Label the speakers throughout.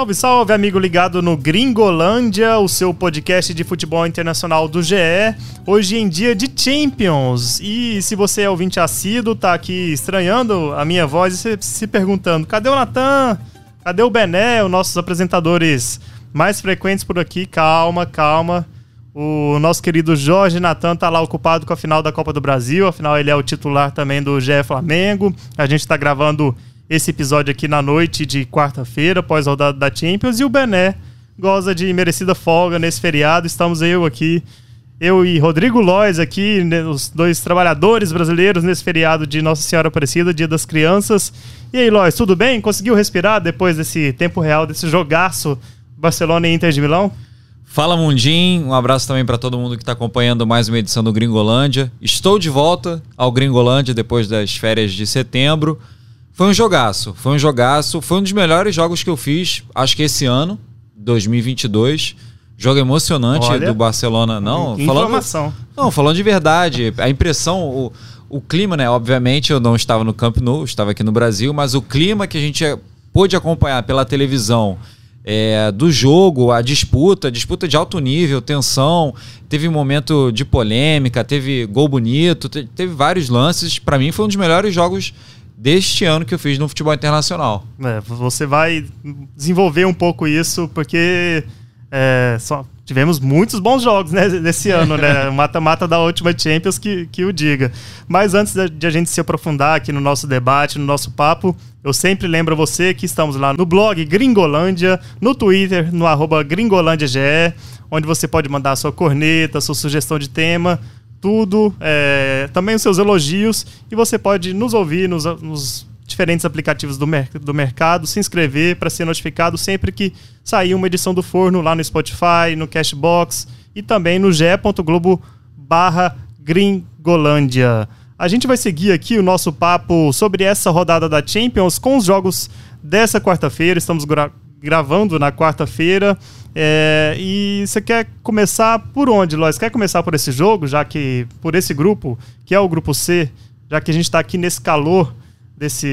Speaker 1: Salve, salve, amigo ligado no Gringolândia, o seu podcast de futebol internacional do GE. Hoje em dia de Champions. E se você é ouvinte assíduo, tá aqui estranhando a minha voz e se perguntando: cadê o Natan? Cadê o Bené? Os nossos apresentadores mais frequentes por aqui. Calma, calma. O nosso querido Jorge Natan tá lá ocupado com a final da Copa do Brasil. Afinal, ele é o titular também do GE Flamengo. A gente tá gravando esse episódio aqui na noite de quarta-feira, pós-rodada da Champions, e o Bené goza de merecida folga nesse feriado. Estamos eu aqui, eu e Rodrigo Lois aqui, né, os dois trabalhadores brasileiros nesse feriado de Nossa Senhora Aparecida, Dia das Crianças. E aí, Lois, tudo bem? Conseguiu respirar depois desse tempo real, desse jogaço Barcelona e Inter de Milão?
Speaker 2: Fala Mundim, um abraço também para todo mundo que está acompanhando mais uma edição do Gringolândia. Estou de volta ao Gringolândia depois das férias de setembro. Foi um jogaço, foi um jogaço, foi um dos melhores jogos que eu fiz, acho que esse ano, 2022. Jogo emocionante Olha, do Barcelona, não,
Speaker 1: informação.
Speaker 2: falando Não, falando de verdade, a impressão, o, o clima, né, obviamente eu não estava no Camp Nou, estava aqui no Brasil, mas o clima que a gente pôde acompanhar pela televisão é, do jogo, a disputa, disputa de alto nível, tensão, teve momento de polêmica, teve gol bonito, teve vários lances. Para mim foi um dos melhores jogos deste ano que eu fiz no futebol internacional.
Speaker 1: É, você vai desenvolver um pouco isso, porque é, só tivemos muitos bons jogos né, nesse ano, né? Mata-mata da última Champions que, que o diga. Mas antes de a gente se aprofundar aqui no nosso debate, no nosso papo, eu sempre lembro você que estamos lá no blog Gringolândia, no Twitter, no arroba GringolândiaGE, onde você pode mandar sua corneta, sua sugestão de tema tudo, é, também os seus elogios, e você pode nos ouvir nos, nos diferentes aplicativos do, mer do mercado, se inscrever para ser notificado sempre que sair uma edição do Forno lá no Spotify, no Cashbox e também no ge.globo barra Gringolândia. A gente vai seguir aqui o nosso papo sobre essa rodada da Champions com os jogos dessa quarta-feira. Estamos gra gravando na quarta-feira. É, e você quer começar por onde, Lois? Quer começar por esse jogo, já que por esse grupo, que é o grupo C, já que a gente está aqui nesse calor desse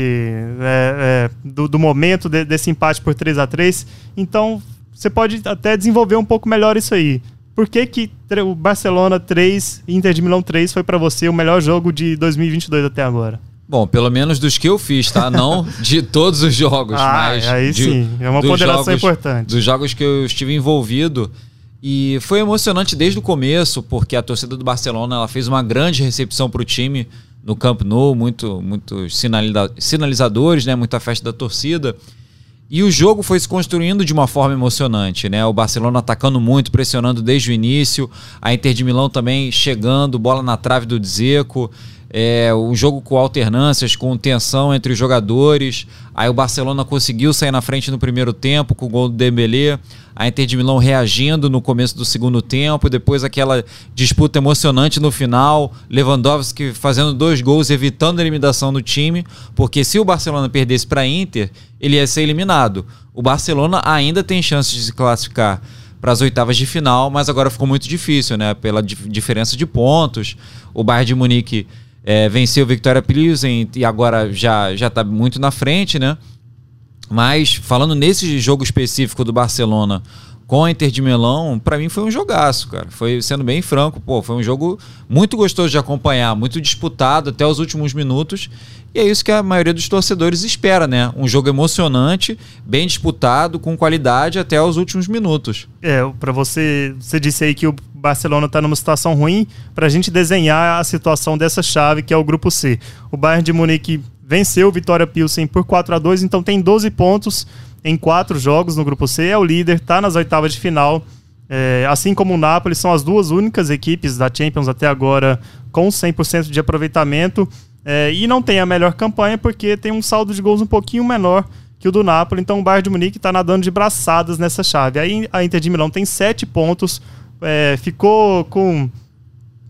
Speaker 1: é, é, do, do, momento de, desse empate por 3 a 3 Então, você pode até desenvolver um pouco melhor isso aí. Por que, que o Barcelona 3 e Inter de Milão 3 foi para você o melhor jogo de 2022 até agora?
Speaker 2: Bom, pelo menos dos que eu fiz, tá? Não de todos os jogos, ah, mas.
Speaker 1: Aí
Speaker 2: de,
Speaker 1: sim, é uma ponderação jogos, importante.
Speaker 2: Dos jogos que eu estive envolvido. E foi emocionante desde o começo, porque a torcida do Barcelona ela fez uma grande recepção para o time no Camp Nou, muito, muitos sinalizadores, né? muita festa da torcida. E o jogo foi se construindo de uma forma emocionante, né? O Barcelona atacando muito, pressionando desde o início, a Inter de Milão também chegando, bola na trave do Dzeko. É, um jogo com alternâncias, com tensão entre os jogadores. Aí o Barcelona conseguiu sair na frente no primeiro tempo com o gol do Dembélé. A Inter de Milão reagindo no começo do segundo tempo, depois aquela disputa emocionante no final, Lewandowski fazendo dois gols, evitando a eliminação do time, porque se o Barcelona perdesse para a Inter, ele ia ser eliminado. O Barcelona ainda tem chances de se classificar para as oitavas de final, mas agora ficou muito difícil, né? Pela diferença de pontos. O Bayern de Munique é, venceu o Victoria Pilsen e agora já já está muito na frente, né? Mas falando nesse jogo específico do Barcelona com a Inter de Milão, para mim foi um jogaço, cara. Foi sendo bem franco, pô, foi um jogo muito gostoso de acompanhar, muito disputado até os últimos minutos. E é isso que a maioria dos torcedores espera, né? Um jogo emocionante, bem disputado, com qualidade até os últimos minutos.
Speaker 1: É, para você, você disse aí que o Barcelona está numa situação ruim, para a gente desenhar a situação dessa chave que é o grupo C. O Bayern de Munique venceu o Vitória Pilsen por 4 a 2, então tem 12 pontos em quatro jogos no grupo C, é o líder, está nas oitavas de final. É, assim como o Napoli, são as duas únicas equipes da Champions até agora com 100% de aproveitamento. É, e não tem a melhor campanha porque tem um saldo de gols um pouquinho menor que o do Napoli. Então o Bayern de Munique está nadando de braçadas nessa chave. Aí a Inter de Milão tem sete pontos, é, ficou com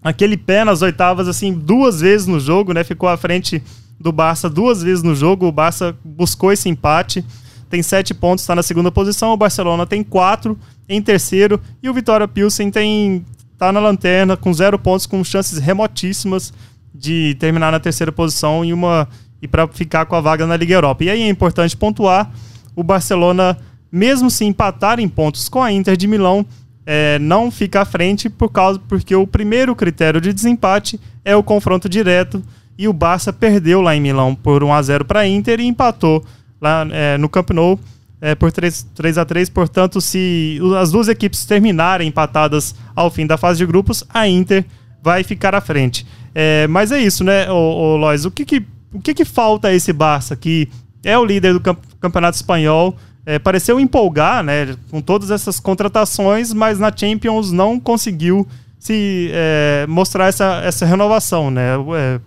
Speaker 1: aquele pé nas oitavas assim duas vezes no jogo, né? Ficou à frente do Barça duas vezes no jogo. O Barça buscou esse empate tem sete pontos, está na segunda posição. O Barcelona tem quatro em terceiro. E o Vitória Pilsen tem tá na lanterna com zero pontos, com chances remotíssimas de terminar na terceira posição e uma e para ficar com a vaga na Liga Europa. E aí é importante pontuar o Barcelona, mesmo se empatar em pontos com a Inter de Milão, é, não fica à frente por causa porque o primeiro critério de desempate é o confronto direto e o Barça perdeu lá em Milão por 1 a 0 para a Inter e empatou lá é, no Camp Nou é, por 3, 3 a 3 Portanto, se as duas equipes terminarem empatadas ao fim da fase de grupos, a Inter vai ficar à frente. É, mas é isso, né, o, o Lois? O que que, o que que falta a esse Barça, que é o líder do camp campeonato espanhol, é, pareceu empolgar, né, com todas essas contratações, mas na Champions não conseguiu se é, mostrar essa, essa renovação, né? É,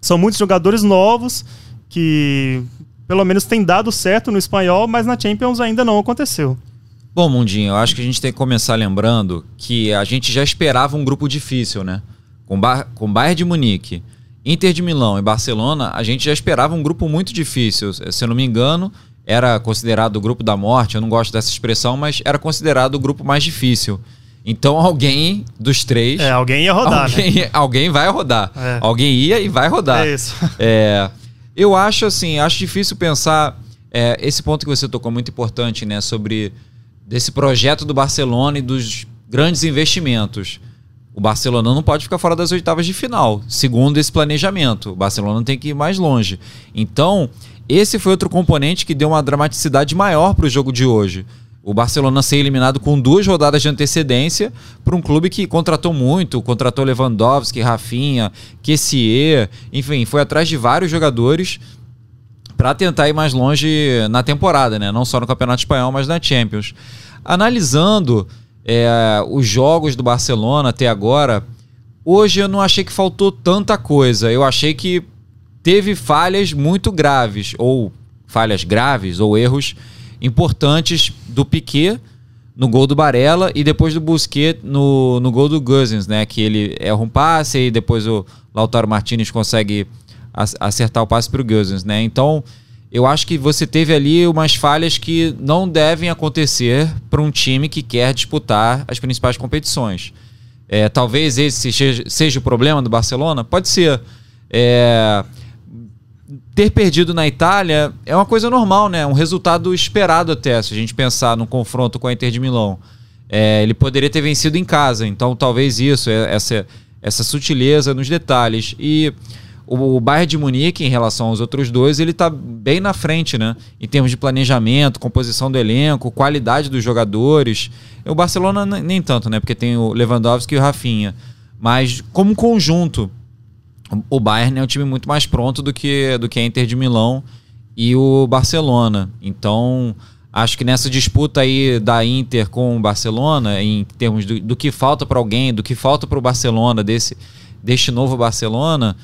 Speaker 1: são muitos jogadores novos que pelo menos têm dado certo no espanhol, mas na Champions ainda não aconteceu.
Speaker 2: Bom, Mundinho, eu acho que a gente tem que começar lembrando que a gente já esperava um grupo difícil, né? Com, Bar com Bayern de Munique, Inter de Milão e Barcelona, a gente já esperava um grupo muito difícil. Se eu não me engano, era considerado o grupo da morte, eu não gosto dessa expressão, mas era considerado o grupo mais difícil. Então alguém dos três.
Speaker 1: É, alguém ia rodar,
Speaker 2: alguém,
Speaker 1: né?
Speaker 2: Alguém vai rodar. É. Alguém ia e vai rodar.
Speaker 1: É isso.
Speaker 2: É, eu acho assim, acho difícil pensar. É, esse ponto que você tocou muito importante, né? Sobre desse projeto do Barcelona e dos grandes investimentos. O Barcelona não pode ficar fora das oitavas de final, segundo esse planejamento. O Barcelona tem que ir mais longe. Então, esse foi outro componente que deu uma dramaticidade maior para o jogo de hoje. O Barcelona ser eliminado com duas rodadas de antecedência para um clube que contratou muito, contratou Lewandowski, Rafinha, Kessier, enfim, foi atrás de vários jogadores para tentar ir mais longe na temporada, né? Não só no Campeonato Espanhol, mas na Champions. Analisando é, os jogos do Barcelona até agora, hoje eu não achei que faltou tanta coisa. Eu achei que teve falhas muito graves, ou falhas graves, ou erros importantes do Piquet no gol do Barella e depois do Busquets no, no gol do Guzens, né? Que ele erra um passe e depois o Lautaro Martinez consegue acertar o passe para o Guzens, né? Então, eu acho que você teve ali umas falhas que não devem acontecer para um time que quer disputar as principais competições. É, talvez esse seja, seja o problema do Barcelona? Pode ser. É, ter perdido na Itália é uma coisa normal, né? Um resultado esperado até, se a gente pensar no confronto com a Inter de Milão. É, ele poderia ter vencido em casa, então talvez isso, é, essa, essa sutileza nos detalhes. E o, o Bayern de Munique, em relação aos outros dois, ele está bem na frente, né? Em termos de planejamento, composição do elenco, qualidade dos jogadores. O Barcelona nem tanto, né? Porque tem o Lewandowski e o Rafinha. Mas como conjunto, o Bayern é um time muito mais pronto do que, do que a Inter de Milão e o Barcelona. Então, acho que nessa disputa aí da Inter com o Barcelona, em termos do, do que falta para alguém, do que falta para o Barcelona, desse, deste novo Barcelona,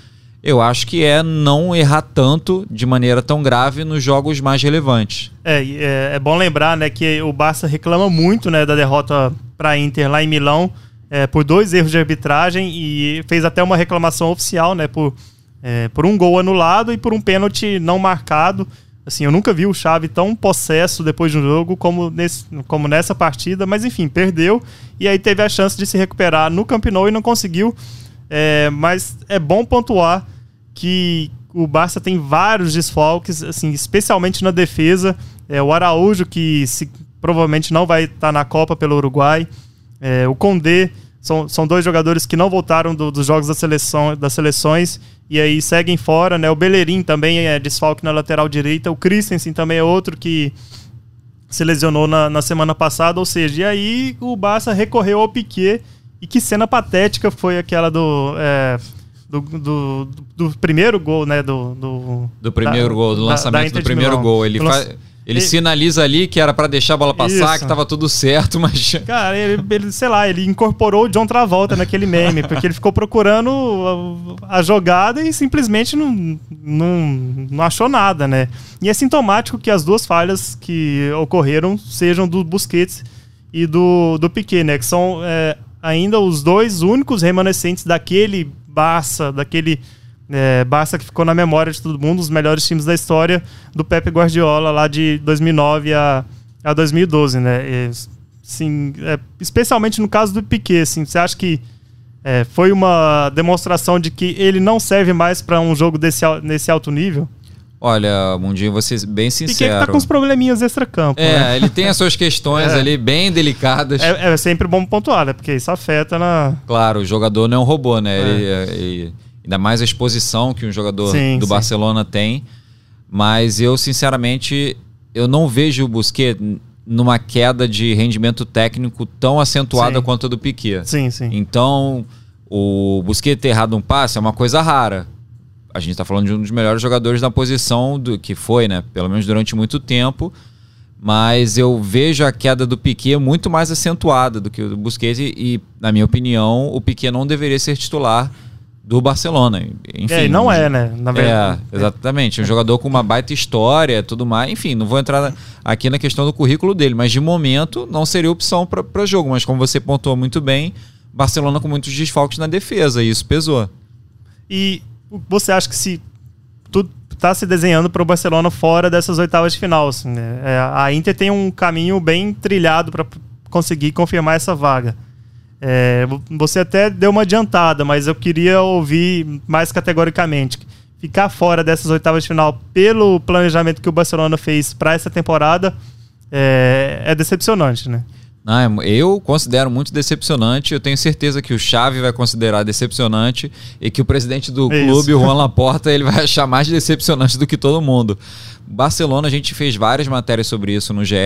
Speaker 2: eu acho que é não errar tanto de maneira tão grave nos jogos mais relevantes.
Speaker 1: É, é, é bom lembrar né, que o Barça reclama muito né, da derrota para a Inter lá em Milão é, por dois erros de arbitragem e fez até uma reclamação oficial, né, por, é, por um gol anulado e por um pênalti não marcado. Assim, eu nunca vi o Xavi tão possesso depois de um jogo como, nesse, como nessa partida, mas enfim, perdeu e aí teve a chance de se recuperar no Camp e não conseguiu. É, mas é bom pontuar que o Barça tem vários desfalques, assim, especialmente na defesa. É, o Araújo, que se, provavelmente não vai estar na Copa pelo Uruguai. É, o Condé, são, são dois jogadores que não voltaram do, dos jogos da seleção, das seleções e aí seguem fora, né? O Bellerin também é desfalque na lateral direita, o Christensen também é outro que se lesionou na, na semana passada, ou seja, e aí o Barça recorreu ao Piquet e que cena patética foi aquela do... É, do, do, do, primeiro gol, né? Do, do,
Speaker 2: do primeiro da, gol, do lançamento da, da do primeiro gol. Ele faz, ele, sinaliza ali que era para deixar a bola passar, Isso. que tava tudo certo, mas.
Speaker 1: Cara, ele, ele, sei lá, ele incorporou o John Travolta naquele meme, porque ele ficou procurando a, a, jogada e simplesmente não, não, não achou nada, né? E é sintomático que as duas falhas que ocorreram sejam do Busquets e do, do Piquet, né? Que são é, ainda os dois únicos remanescentes daquele Barça, daquele é, Barça que ficou na memória de todo mundo, os melhores times da história do Pepe Guardiola lá de 2009 a, a 2012, né? E, assim, é, especialmente no caso do Piquet, assim, você acha que é, foi uma demonstração de que ele não serve mais para um jogo desse, nesse alto nível?
Speaker 2: Olha, Mundinho, vou ser bem sincero.
Speaker 1: E que tá com os probleminhas extra-campo.
Speaker 2: É, né? ele tem as suas questões é. ali bem delicadas.
Speaker 1: É, é, sempre bom pontuar, né? Porque isso afeta na.
Speaker 2: Claro, o jogador não é um robô, né? É. Ele, ele, ainda mais a exposição que um jogador sim, do sim. Barcelona tem. Mas eu, sinceramente, eu não vejo o Busquets numa queda de rendimento técnico tão acentuada sim. quanto a do Piquet.
Speaker 1: Sim, sim.
Speaker 2: Então, o Busquets ter errado um passe é uma coisa rara a gente está falando de um dos melhores jogadores na posição do que foi, né? Pelo menos durante muito tempo. Mas eu vejo a queda do Piquet muito mais acentuada do que o do Busquets e, e na minha opinião, o Piquet não deveria ser titular do Barcelona. Enfim,
Speaker 1: é, não é, né?
Speaker 2: Na verdade. É, exatamente. Um jogador com uma baita história, tudo mais. Enfim, não vou entrar aqui na questão do currículo dele, mas de momento não seria opção para jogo. Mas como você pontuou muito bem, Barcelona com muitos desfalques na defesa, e isso pesou.
Speaker 1: E você acha que se tudo está se desenhando para o Barcelona fora dessas oitavas de final? Assim, né? é, a Inter tem um caminho bem trilhado para conseguir confirmar essa vaga. É, você até deu uma adiantada, mas eu queria ouvir mais categoricamente. Ficar fora dessas oitavas de final pelo planejamento que o Barcelona fez para essa temporada é, é decepcionante, né?
Speaker 2: Não, é eu considero muito decepcionante. Eu tenho certeza que o Xavi vai considerar decepcionante e que o presidente do é clube, o Juan Laporta, ele vai achar mais decepcionante do que todo mundo. Barcelona, a gente fez várias matérias sobre isso no GE,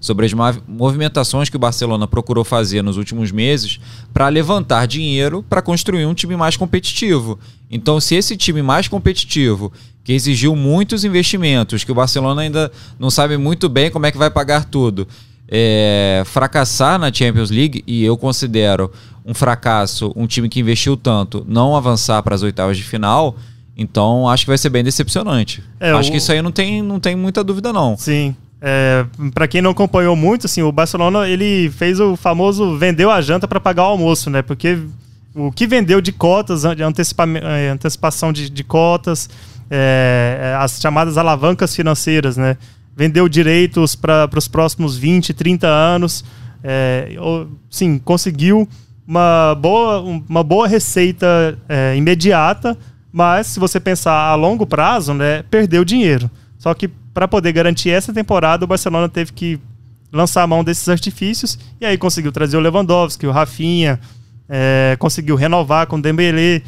Speaker 2: sobre as movimentações que o Barcelona procurou fazer nos últimos meses para levantar dinheiro para construir um time mais competitivo. Então, se esse time mais competitivo, que exigiu muitos investimentos, que o Barcelona ainda não sabe muito bem como é que vai pagar tudo, é, fracassar na Champions League, e eu considero um fracasso um time que investiu tanto não avançar para as oitavas de final, então acho que vai ser bem decepcionante. É, acho o... que isso aí não tem, não tem muita dúvida, não.
Speaker 1: Sim. É, para quem não acompanhou muito, assim, o Barcelona ele fez o famoso vendeu a janta para pagar o almoço, né? Porque o que vendeu de cotas, de antecipa, é, antecipação de, de cotas, é, as chamadas alavancas financeiras, né? vendeu direitos para os próximos 20, 30 anos. É, sim, conseguiu uma boa, uma boa receita é, imediata, mas se você pensar a longo prazo, né, perdeu dinheiro. Só que para poder garantir essa temporada, o Barcelona teve que lançar a mão desses artifícios e aí conseguiu trazer o Lewandowski, o Rafinha, é, conseguiu renovar com o Dembélé.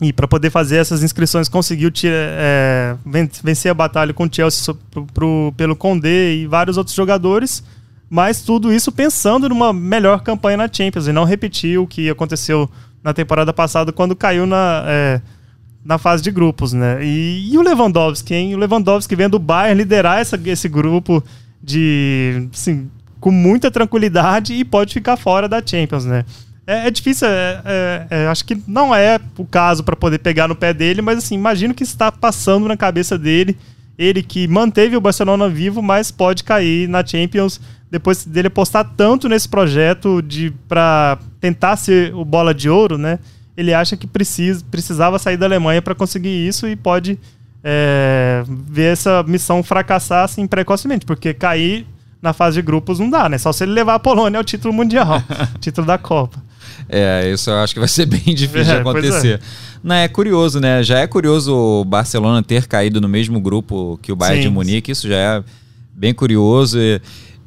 Speaker 1: E para poder fazer essas inscrições, conseguiu é, vencer a batalha com o Chelsea pro, pro, pelo Condé e vários outros jogadores. Mas tudo isso pensando numa melhor campanha na Champions e não repetir o que aconteceu na temporada passada quando caiu na, é, na fase de grupos, né? E, e, o Lewandowski, hein? O Lewandowski vendo o Bayern liderar essa, esse grupo de, assim, com muita tranquilidade e pode ficar fora da Champions, né? É, é difícil, é, é, é, acho que não é o caso para poder pegar no pé dele, mas assim, imagino que está passando na cabeça dele. Ele que manteve o Barcelona vivo, mas pode cair na Champions depois dele apostar tanto nesse projeto de para tentar ser o bola de ouro, né? Ele acha que precisa, precisava sair da Alemanha para conseguir isso e pode é, ver essa missão fracassar assim precocemente, porque cair na fase de grupos não dá, né? Só se ele levar a Polônia ao título mundial, título da Copa.
Speaker 2: É, isso eu acho que vai ser bem difícil é, de acontecer. É. Não, é curioso, né? Já é curioso o Barcelona ter caído no mesmo grupo que o Bayern Sim. de Munique, isso já é bem curioso.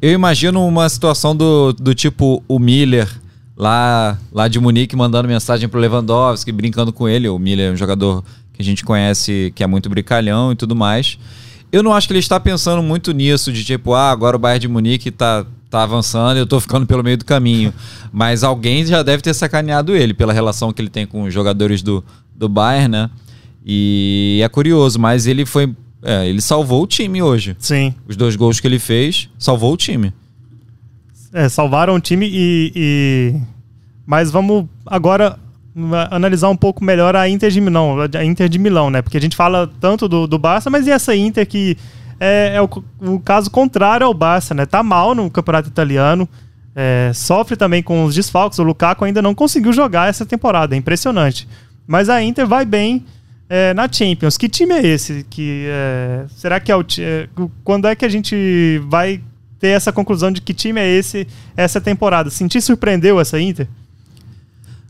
Speaker 2: Eu imagino uma situação do, do tipo o Miller lá, lá de Munique mandando mensagem pro Lewandowski, brincando com ele. O Miller é um jogador que a gente conhece que é muito brincalhão e tudo mais. Eu não acho que ele está pensando muito nisso, de tipo, ah, agora o Bayern de Munique tá, tá avançando e eu tô ficando pelo meio do caminho. Mas alguém já deve ter sacaneado ele pela relação que ele tem com os jogadores do, do Bayern, né? E é curioso, mas ele foi. É, ele salvou o time hoje.
Speaker 1: Sim.
Speaker 2: Os dois gols que ele fez, salvou o time.
Speaker 1: É, salvaram o time e, e. Mas vamos agora analisar um pouco melhor a Inter de Milão, a Inter de Milão, né? Porque a gente fala tanto do, do Barça, mas e essa Inter que é, é o, o, caso contrário ao Barça, né? Tá mal no campeonato italiano, é, sofre também com os desfalques. O Lukaku ainda não conseguiu jogar essa temporada, é impressionante. Mas a Inter vai bem é, na Champions. Que time é esse? Que é, será que é o é, quando é que a gente vai ter essa conclusão de que time é esse essa temporada? Sentir surpreendeu essa Inter?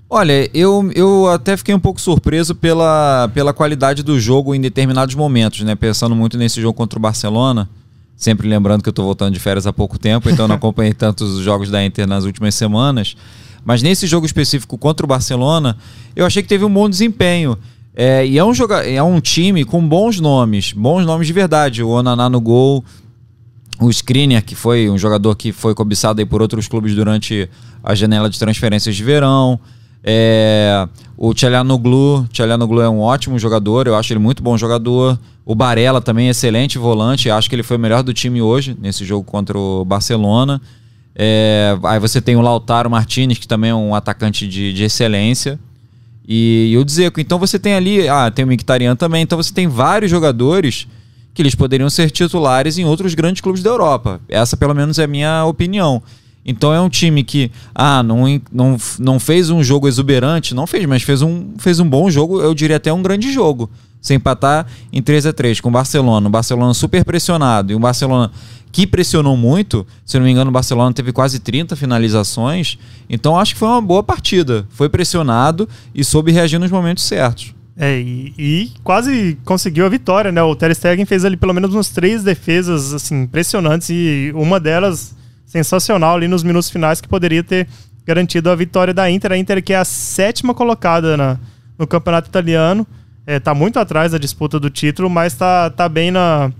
Speaker 2: Olha, eu, eu até fiquei um pouco surpreso pela, pela qualidade do jogo em determinados momentos, né? Pensando muito nesse jogo contra o Barcelona. Sempre lembrando que eu estou voltando de férias há pouco tempo, então não acompanhei tantos jogos da Inter nas últimas semanas. Mas nesse jogo específico contra o Barcelona, eu achei que teve um bom desempenho. É, e é um, joga é um time com bons nomes, bons nomes de verdade. O Onaná no gol, o Skriniar, que foi um jogador que foi cobiçado aí por outros clubes durante a janela de transferências de verão. É, o Tchalhanoglu, Tchalhanoglu é um ótimo jogador, eu acho ele muito bom jogador. O Barella também excelente volante, acho que ele foi o melhor do time hoje nesse jogo contra o Barcelona. É, aí você tem o Lautaro Martinez, que também é um atacante de, de excelência. E, e o Dzeko. Então você tem ali, ah, tem o Mkhitaryan também, então você tem vários jogadores que eles poderiam ser titulares em outros grandes clubes da Europa. Essa pelo menos é a minha opinião. Então é um time que, ah, não, não, não fez um jogo exuberante, não fez, mas fez um, fez um bom jogo, eu diria até um grande jogo. Se empatar em 3 a 3 com o Barcelona, o Barcelona super pressionado e o Barcelona que pressionou muito, se não me engano, o Barcelona teve quase 30 finalizações, então acho que foi uma boa partida. Foi pressionado e soube reagir nos momentos certos.
Speaker 1: É, e, e, quase conseguiu a vitória, né? O Ter Stegen fez ali pelo menos umas três defesas assim impressionantes e uma delas sensacional ali nos minutos finais que poderia ter garantido a vitória da Inter. A Inter que é a sétima colocada na, no campeonato italiano, é, tá muito atrás da disputa do título, mas tá, tá bem na,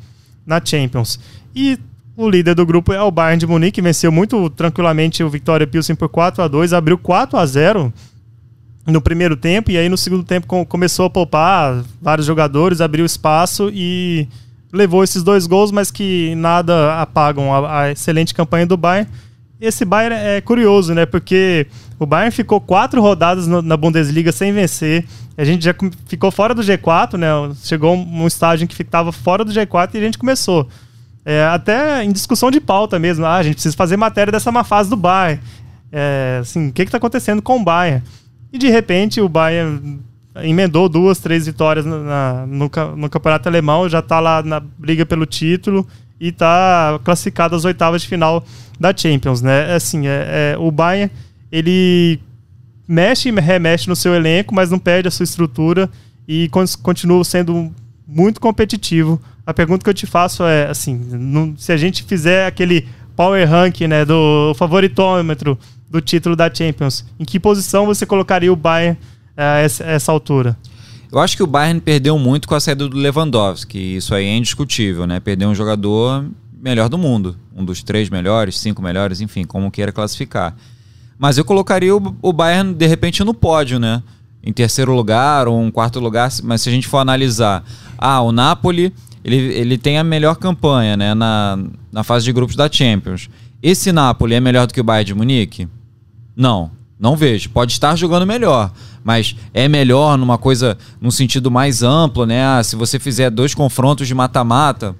Speaker 1: na Champions. E o líder do grupo é o Bayern de Munique, venceu muito tranquilamente o Victoria Pilsen por 4 a 2 abriu 4 a 0 no primeiro tempo, e aí no segundo tempo começou a poupar vários jogadores, abriu espaço e levou esses dois gols, mas que nada apagam a, a excelente campanha do Bayern. Esse Bayern é curioso, né? Porque o Bayern ficou quatro rodadas no, na Bundesliga sem vencer. A gente já ficou fora do G4, né? Chegou um estágio em que ficava fora do G4 e a gente começou. É, até em discussão de pauta mesmo. Ah, a gente precisa fazer matéria dessa má fase do Bayern. É, assim, o que está acontecendo com o Bayern? E de repente o Bayern emendou duas, três vitórias na, no, no, campeonato alemão, já está lá na briga pelo título e está classificado às oitavas de final da Champions, né? É assim, é, é, o Bayern ele mexe e remexe no seu elenco, mas não perde a sua estrutura e continua sendo muito competitivo. A pergunta que eu te faço é assim, não, se a gente fizer aquele power rank, né, do favoritômetro do título da Champions, em que posição você colocaria o Bayern a essa, essa altura?
Speaker 2: Eu acho que o Bayern perdeu muito com a saída do Lewandowski, isso aí é indiscutível, né? Perdeu um jogador melhor do mundo, um dos três melhores, cinco melhores, enfim, como queira classificar. Mas eu colocaria o, o Bayern de repente no pódio, né? Em terceiro lugar ou um quarto lugar, mas se a gente for analisar, ah, o Napoli, ele, ele tem a melhor campanha, né, na, na fase de grupos da Champions. Esse Napoli é melhor do que o Bayern de Munique? Não, não vejo. Pode estar jogando melhor, mas é melhor numa coisa, num sentido mais amplo, né? Ah, se você fizer dois confrontos de mata-mata,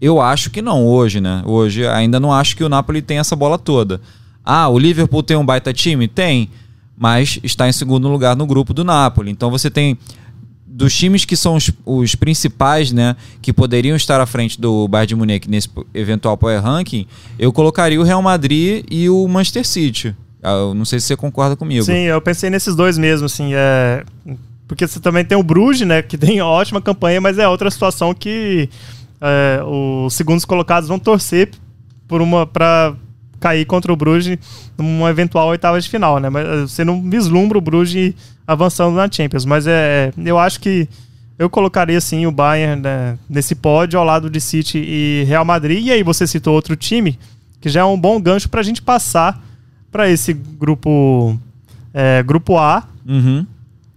Speaker 2: eu acho que não hoje, né? Hoje ainda não acho que o Napoli tem essa bola toda. Ah, o Liverpool tem um baita time? Tem, mas está em segundo lugar no grupo do Napoli. Então você tem dos times que são os, os, principais, né, que poderiam estar à frente do Bayern de Munique nesse eventual power ranking, eu colocaria o Real Madrid e o Manchester City. Ah, eu não sei se você concorda comigo.
Speaker 1: Sim, eu pensei nesses dois mesmo, assim, é... porque você também tem o Bruges, né, que tem ótima campanha, mas é outra situação que é, os segundos colocados vão torcer por uma para cair contra o Bruges numa eventual oitava de final, né? Mas você não vislumbra o Bruges avançando na Champions, mas é, eu acho que eu colocaria sim o Bayern né, nesse pódio ao lado de City e Real Madrid. E aí você citou outro time que já é um bom gancho para a gente passar para esse grupo é, grupo A, uhum.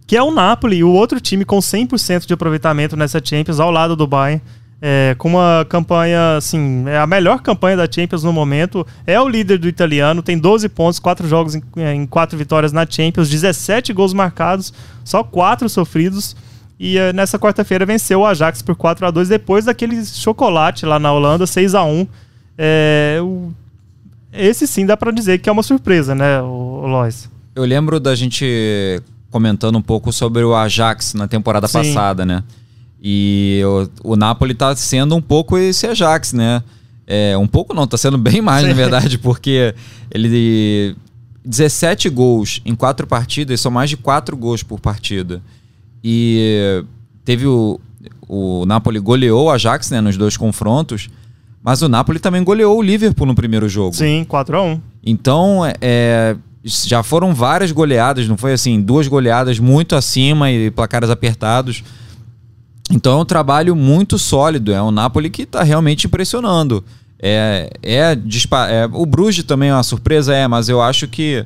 Speaker 1: que é o Napoli, o outro time com 100% de aproveitamento nessa Champions ao lado do Bayern. É, com uma campanha, assim, é a melhor campanha da Champions no momento. É o líder do italiano, tem 12 pontos, 4 jogos em, em 4 vitórias na Champions, 17 gols marcados, só 4 sofridos. E é, nessa quarta-feira venceu o Ajax por 4 a 2 depois daquele chocolate lá na Holanda, 6 a 1 é, o esse sim dá para dizer que é uma surpresa, né, o, Lois?
Speaker 2: Eu lembro da gente comentando um pouco sobre o Ajax na temporada sim. passada, né? E o, o Napoli tá sendo um pouco esse Ajax, né? É, um pouco não, tá sendo bem mais, na verdade, porque ele 17 gols em quatro partidas, são mais de quatro gols por partida. E teve o, o Napoli goleou o Ajax né, nos dois confrontos, mas o Napoli também goleou o Liverpool no primeiro jogo.
Speaker 1: Sim, 4 a 1
Speaker 2: Então, é, já foram várias goleadas, não foi assim, duas goleadas muito acima e placares apertados. Então é um trabalho muito sólido, é um Napoli que está realmente impressionando. É, é, é, o Bruges também é uma surpresa, é, mas eu acho que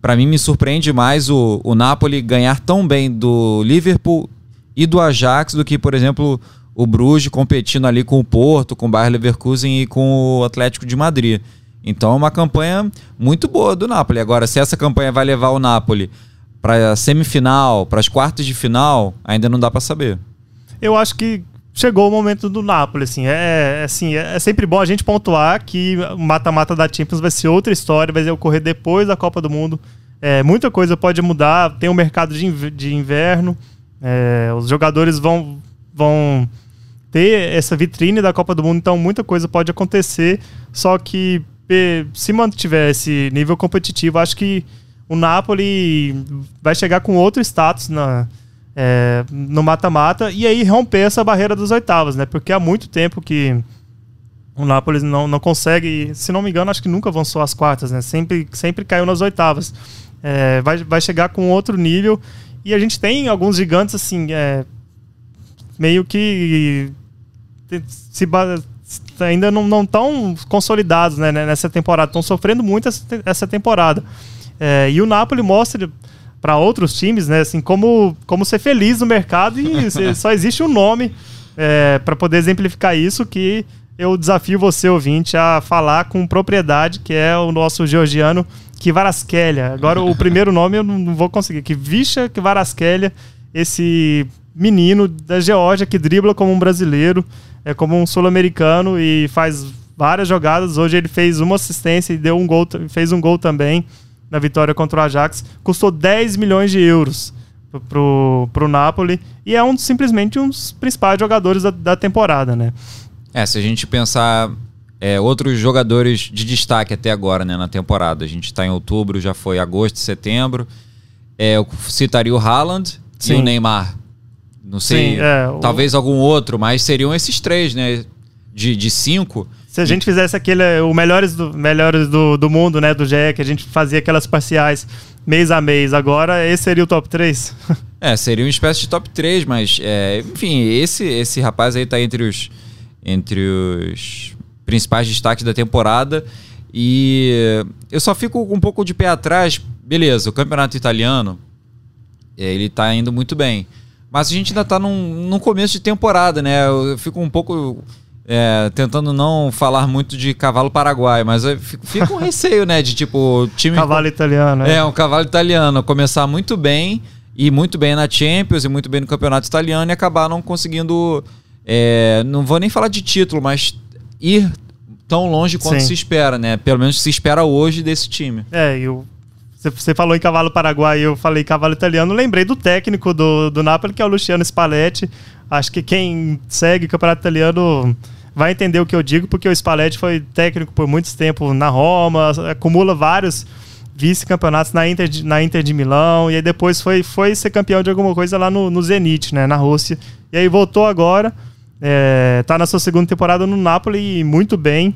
Speaker 2: para mim me surpreende mais o, o Napoli ganhar tão bem do Liverpool e do Ajax do que, por exemplo, o Bruges competindo ali com o Porto, com o Bayer Leverkusen e com o Atlético de Madrid. Então é uma campanha muito boa do Napoli. Agora, se essa campanha vai levar o Napoli para a semifinal, para as quartas de final, ainda não dá para saber
Speaker 1: eu acho que chegou o momento do Napoli, assim, é, é, assim, é, é sempre bom a gente pontuar que o mata-mata da Champions vai ser outra história, vai ocorrer depois da Copa do Mundo, é, muita coisa pode mudar, tem o um mercado de, de inverno, é, os jogadores vão, vão ter essa vitrine da Copa do Mundo, então muita coisa pode acontecer, só que se mantiver esse nível competitivo, acho que o Napoli vai chegar com outro status na, é, no mata-mata e aí romper essa barreira das oitavas, né? Porque há muito tempo que o Napoli não, não consegue, se não me engano, acho que nunca avançou às quartas, né? Sempre, sempre caiu nas oitavas. É, vai, vai chegar com outro nível e a gente tem alguns gigantes assim, é, meio que se, ainda não, não tão consolidados né, nessa temporada, estão sofrendo muito essa, essa temporada. É, e o Napoli mostra para outros times, né? Assim, como, como ser feliz no mercado e só existe um nome é, para poder exemplificar isso que eu desafio você, ouvinte, a falar com propriedade, que é o nosso georgiano Kvaraskelia. Agora, o primeiro nome eu não vou conseguir. Kvisha Kvaraskelia, esse menino da Geórgia que dribla como um brasileiro, é como um sul-americano e faz várias jogadas. Hoje ele fez uma assistência e deu um gol, fez um gol também na vitória contra o Ajax, custou 10 milhões de euros pro, pro Napoli e é um simplesmente um dos principais jogadores da, da temporada, né?
Speaker 2: É, se a gente pensar é, outros jogadores de destaque até agora, né, na temporada, a gente está em outubro, já foi agosto, setembro, é, eu citaria o Haaland Sim. e o Neymar. Não sei, Sim, é, talvez o... algum outro, mas seriam esses três, né? De, de cinco.
Speaker 1: Se a gente fizesse aquele, o melhores do, melhores do, do mundo, né, do GE, que a gente fazia aquelas parciais mês a mês, agora esse seria o top 3?
Speaker 2: é, seria uma espécie de top 3, mas, é, enfim, esse, esse rapaz aí tá entre os, entre os principais destaques da temporada. E eu só fico um pouco de pé atrás. Beleza, o campeonato italiano, é, ele tá indo muito bem. Mas a gente ainda tá num, num começo de temporada, né? Eu fico um pouco é, tentando não falar muito de cavalo paraguai, mas fica um receio, né? De tipo, time.
Speaker 1: Cavalo italiano,
Speaker 2: é. É, um cavalo italiano. Começar muito bem, e muito bem na Champions, e muito bem no campeonato italiano, e acabar não conseguindo. É, não vou nem falar de título, mas ir tão longe quanto Sim. se espera, né? Pelo menos se espera hoje desse time.
Speaker 1: É, eu. Você falou em cavalo paraguai, eu falei cavalo italiano. Lembrei do técnico do, do Napoli, que é o Luciano Spalletti. Acho que quem segue o campeonato italiano vai entender o que eu digo, porque o Spalletti foi técnico por muito tempo na Roma, acumula vários vice-campeonatos na Inter, de, na Inter de Milão, e aí depois foi, foi ser campeão de alguma coisa lá no, no Zenit, né, na Rússia. E aí voltou agora, é, tá na sua segunda temporada no Napoli muito bem.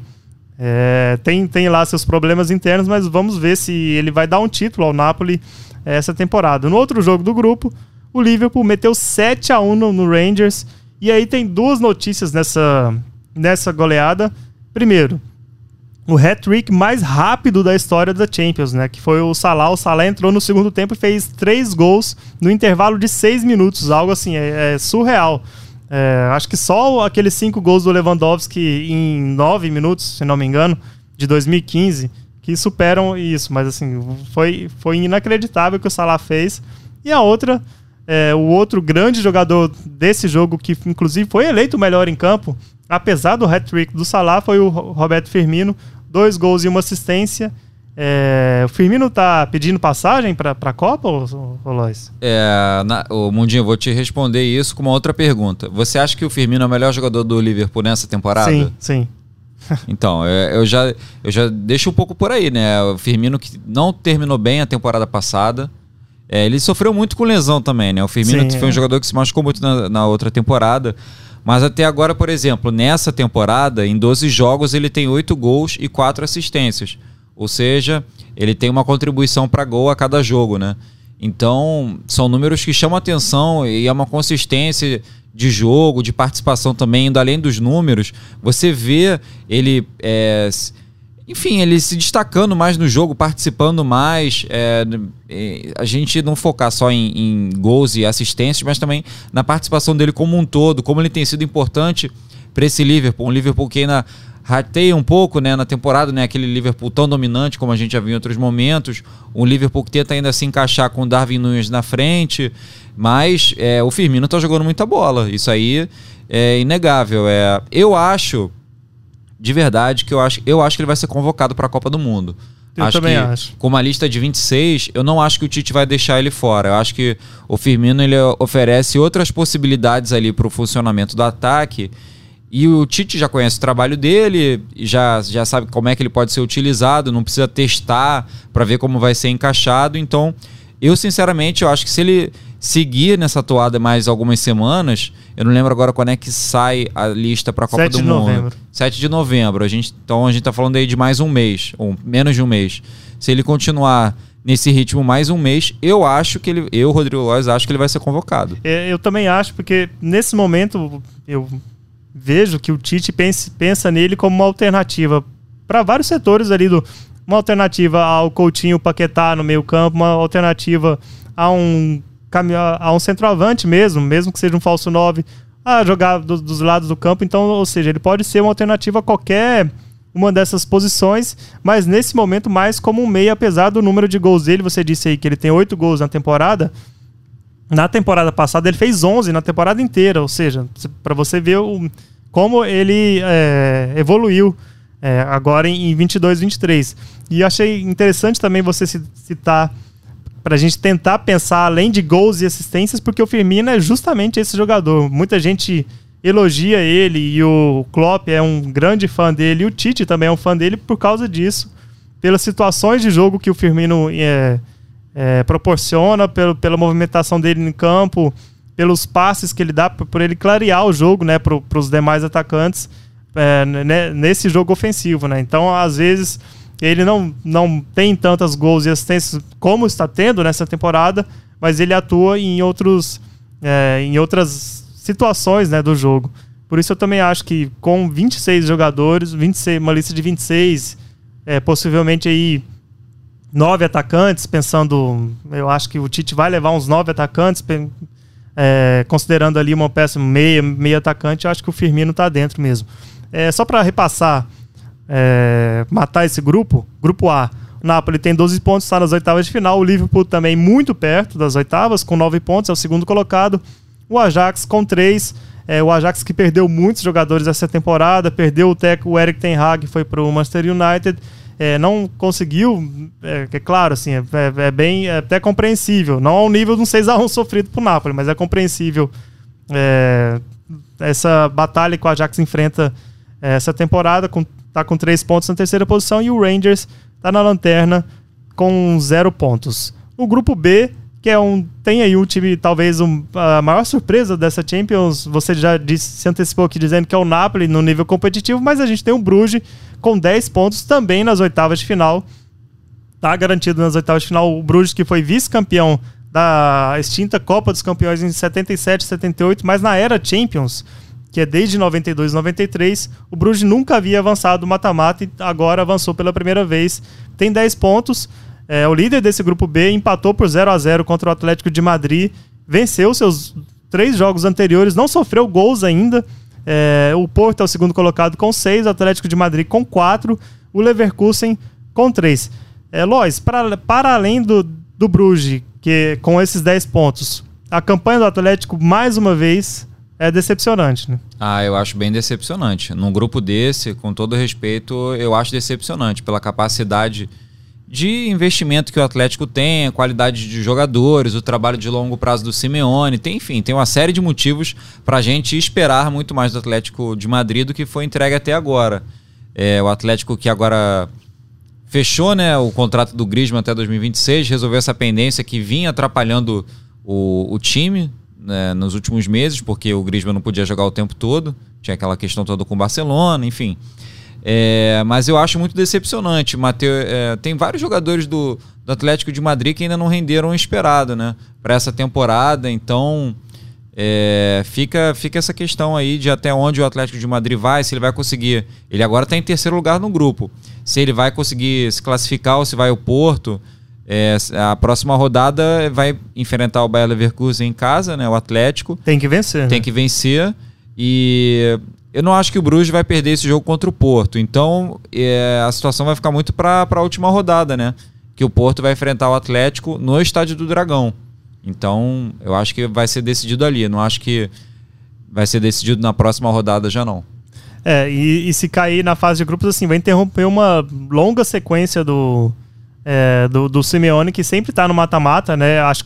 Speaker 1: É, tem, tem lá seus problemas internos, mas vamos ver se ele vai dar um título ao Napoli essa temporada. No outro jogo do grupo, o Liverpool meteu 7 a 1 no, no Rangers. E aí tem duas notícias nessa, nessa goleada. Primeiro, o hat-trick mais rápido da história da Champions, né? Que foi o Salah. O Salah entrou no segundo tempo e fez três gols no intervalo de seis minutos. Algo assim, é, é surreal. É, acho que só aqueles cinco gols do Lewandowski em nove minutos, se não me engano, de 2015, que superam isso. Mas assim, foi, foi inacreditável o que o Salah fez. E a outra, é, o outro grande jogador desse jogo, que inclusive foi eleito o melhor em campo, apesar do hat-trick do Salah, foi o Roberto Firmino, dois gols e uma assistência. É, o Firmino tá pedindo passagem para a Copa, ou, ou Lois?
Speaker 2: É, na, o Mundinho, eu vou te responder isso com uma outra pergunta. Você acha que o Firmino é o melhor jogador do Liverpool nessa temporada?
Speaker 1: Sim, sim.
Speaker 2: Então, é, eu já, eu já deixo um pouco por aí, né? O Firmino que não terminou bem a temporada passada. É, ele sofreu muito com lesão também, né? O Firmino Sim, foi um é. jogador que se machucou muito na, na, outra temporada. Mas até agora, por exemplo, nessa temporada, em 12 jogos, ele tem 8 gols e 4 assistências. Ou seja, ele tem uma contribuição para gol a cada jogo, né? Então, são números que chamam atenção e é uma consistência de jogo, de participação também, indo além dos números. Você vê ele. É, enfim, ele se destacando mais no jogo, participando mais. É, a gente não focar só em, em gols e assistências, mas também na participação dele como um todo, como ele tem sido importante para esse Liverpool. Um Liverpool que ainda rateia um pouco né, na temporada, né, aquele Liverpool tão dominante como a gente já viu em outros momentos. Um Liverpool que tenta ainda se encaixar com o Darwin Nunes na frente, mas é, o Firmino está jogando muita bola. Isso aí é inegável. É, eu acho, de verdade, que eu acho, eu acho que ele vai ser convocado para a Copa do Mundo.
Speaker 1: Eu acho também que, acho.
Speaker 2: Com uma lista de 26, eu não acho que o Tite vai deixar ele fora. Eu acho que o Firmino ele oferece outras possibilidades ali para o funcionamento do ataque e o Tite já conhece o trabalho dele, já, já sabe como é que ele pode ser utilizado, não precisa testar para ver como vai ser encaixado. Então, eu sinceramente, eu acho que se ele seguir nessa toada mais algumas semanas, eu não lembro agora quando é que sai a lista para a Copa do Mundo. 7 de novembro. 7 de novembro. A gente, então a gente está falando aí de mais um mês, ou menos de um mês. Se ele continuar nesse ritmo mais um mês, eu acho que ele, eu, Rodrigo Lois, acho que ele vai ser convocado.
Speaker 1: É, eu também acho, porque nesse momento eu vejo que o Tite pensa, pensa nele como uma alternativa para vários setores ali do uma alternativa ao Coutinho Paquetá no meio-campo, uma alternativa a um a um centroavante mesmo, mesmo que seja um falso 9, a jogar do, dos lados do campo, então, ou seja, ele pode ser uma alternativa a qualquer uma dessas posições, mas nesse momento mais como um meia, apesar do número de gols dele, você disse aí que ele tem oito gols na temporada, na temporada passada ele fez 11 na temporada inteira, ou seja, para você ver o, como ele é, evoluiu é, agora em, 22, 23. E achei interessante também você citar para a gente tentar pensar além de gols e assistências, porque o Firmino é justamente esse jogador. Muita gente elogia ele e o Klopp é um grande fã dele e o Tite também é um fã dele por causa disso, pelas situações de jogo que o Firmino é, é, proporciona, pelo, pela movimentação dele em campo, pelos passes que ele dá, por, por ele clarear o jogo né, para os demais atacantes é, nesse jogo ofensivo. Né? Então, às vezes, ele não, não tem tantas gols e assistências como está tendo nessa temporada, mas ele atua em, outros, é, em outras situações né, do jogo. Por isso eu também acho que com 26 jogadores, 26, uma lista de 26, é, possivelmente aí nove atacantes, pensando. Eu acho que o Tite vai levar uns nove atacantes, é, considerando ali uma peça meia, meia atacante, eu acho que o Firmino está dentro mesmo. É, só para repassar, é, matar esse grupo, grupo A. O Napoli tem 12 pontos, está nas oitavas de final. O Liverpool também muito perto das oitavas, com 9 pontos, é o segundo colocado. O Ajax com 3. É, o Ajax que perdeu muitos jogadores essa temporada, perdeu o técnico, o Eric Ten Hag foi para o Manchester United é, não conseguiu, é, é claro, assim, é, é, é, bem é até compreensível. Não ao nível de um 6x1 sofrido por Napoli, mas é compreensível é, essa batalha que o Ajax enfrenta essa temporada, com, tá com três pontos na terceira posição, e o Rangers tá na lanterna com zero pontos. O grupo B, que é um. Tem aí o time, talvez, um, a maior surpresa dessa Champions. Você já disse, se antecipou aqui dizendo que é o Napoli no nível competitivo, mas a gente tem o Bruges com 10 pontos também nas oitavas de final. Tá garantido nas oitavas de final o Bruges, que foi vice-campeão da extinta Copa dos Campeões em 77, 78, mas na era Champions, que é desde 92 93, o Bruges nunca havia avançado mata-mata e agora avançou pela primeira vez. Tem 10 pontos. É, o líder desse grupo B empatou por 0 a 0 contra o Atlético de Madrid, venceu seus três jogos anteriores, não sofreu gols ainda. É, o Porto é o segundo colocado com 6, o Atlético de Madrid com 4, o Leverkusen com 3. É, Lois, para, para além do, do Bruges, que com esses 10 pontos, a campanha do Atlético, mais uma vez, é decepcionante, né?
Speaker 2: Ah, eu acho bem decepcionante. Num grupo desse, com todo respeito, eu acho decepcionante pela capacidade de investimento que o Atlético tem, a qualidade de jogadores, o trabalho de longo prazo do Simeone, tem, enfim, tem uma série de motivos para a gente esperar muito mais do Atlético de Madrid do que foi entregue até agora. É, o Atlético que agora fechou né, o contrato do Griezmann até 2026, resolveu essa pendência que vinha atrapalhando o, o time né, nos últimos meses, porque o Griezmann não podia jogar o tempo todo, tinha aquela questão toda com o Barcelona, enfim. É, mas eu acho muito decepcionante. Mateu, é, tem vários jogadores do, do Atlético de Madrid que ainda não renderam o esperado né, para essa temporada, então é, fica, fica essa questão aí de até onde o Atlético de Madrid vai, se ele vai conseguir. Ele agora está em terceiro lugar no grupo. Se ele vai conseguir se classificar ou se vai o Porto. É, a próxima rodada vai enfrentar o Bayer Leverkusen em casa, né? O Atlético.
Speaker 1: Tem que vencer.
Speaker 2: Tem
Speaker 1: né?
Speaker 2: que vencer. E eu não acho que o Bruges vai perder esse jogo contra o Porto. Então é, a situação vai ficar muito para a última rodada, né? Que o Porto vai enfrentar o Atlético no Estádio do Dragão. Então, eu acho que vai ser decidido ali. Não acho que vai ser decidido na próxima rodada já não.
Speaker 1: É, e, e se cair na fase de grupos, assim, vai interromper uma longa sequência do, é, do, do Simeone, que sempre está no mata-mata, né? Acho,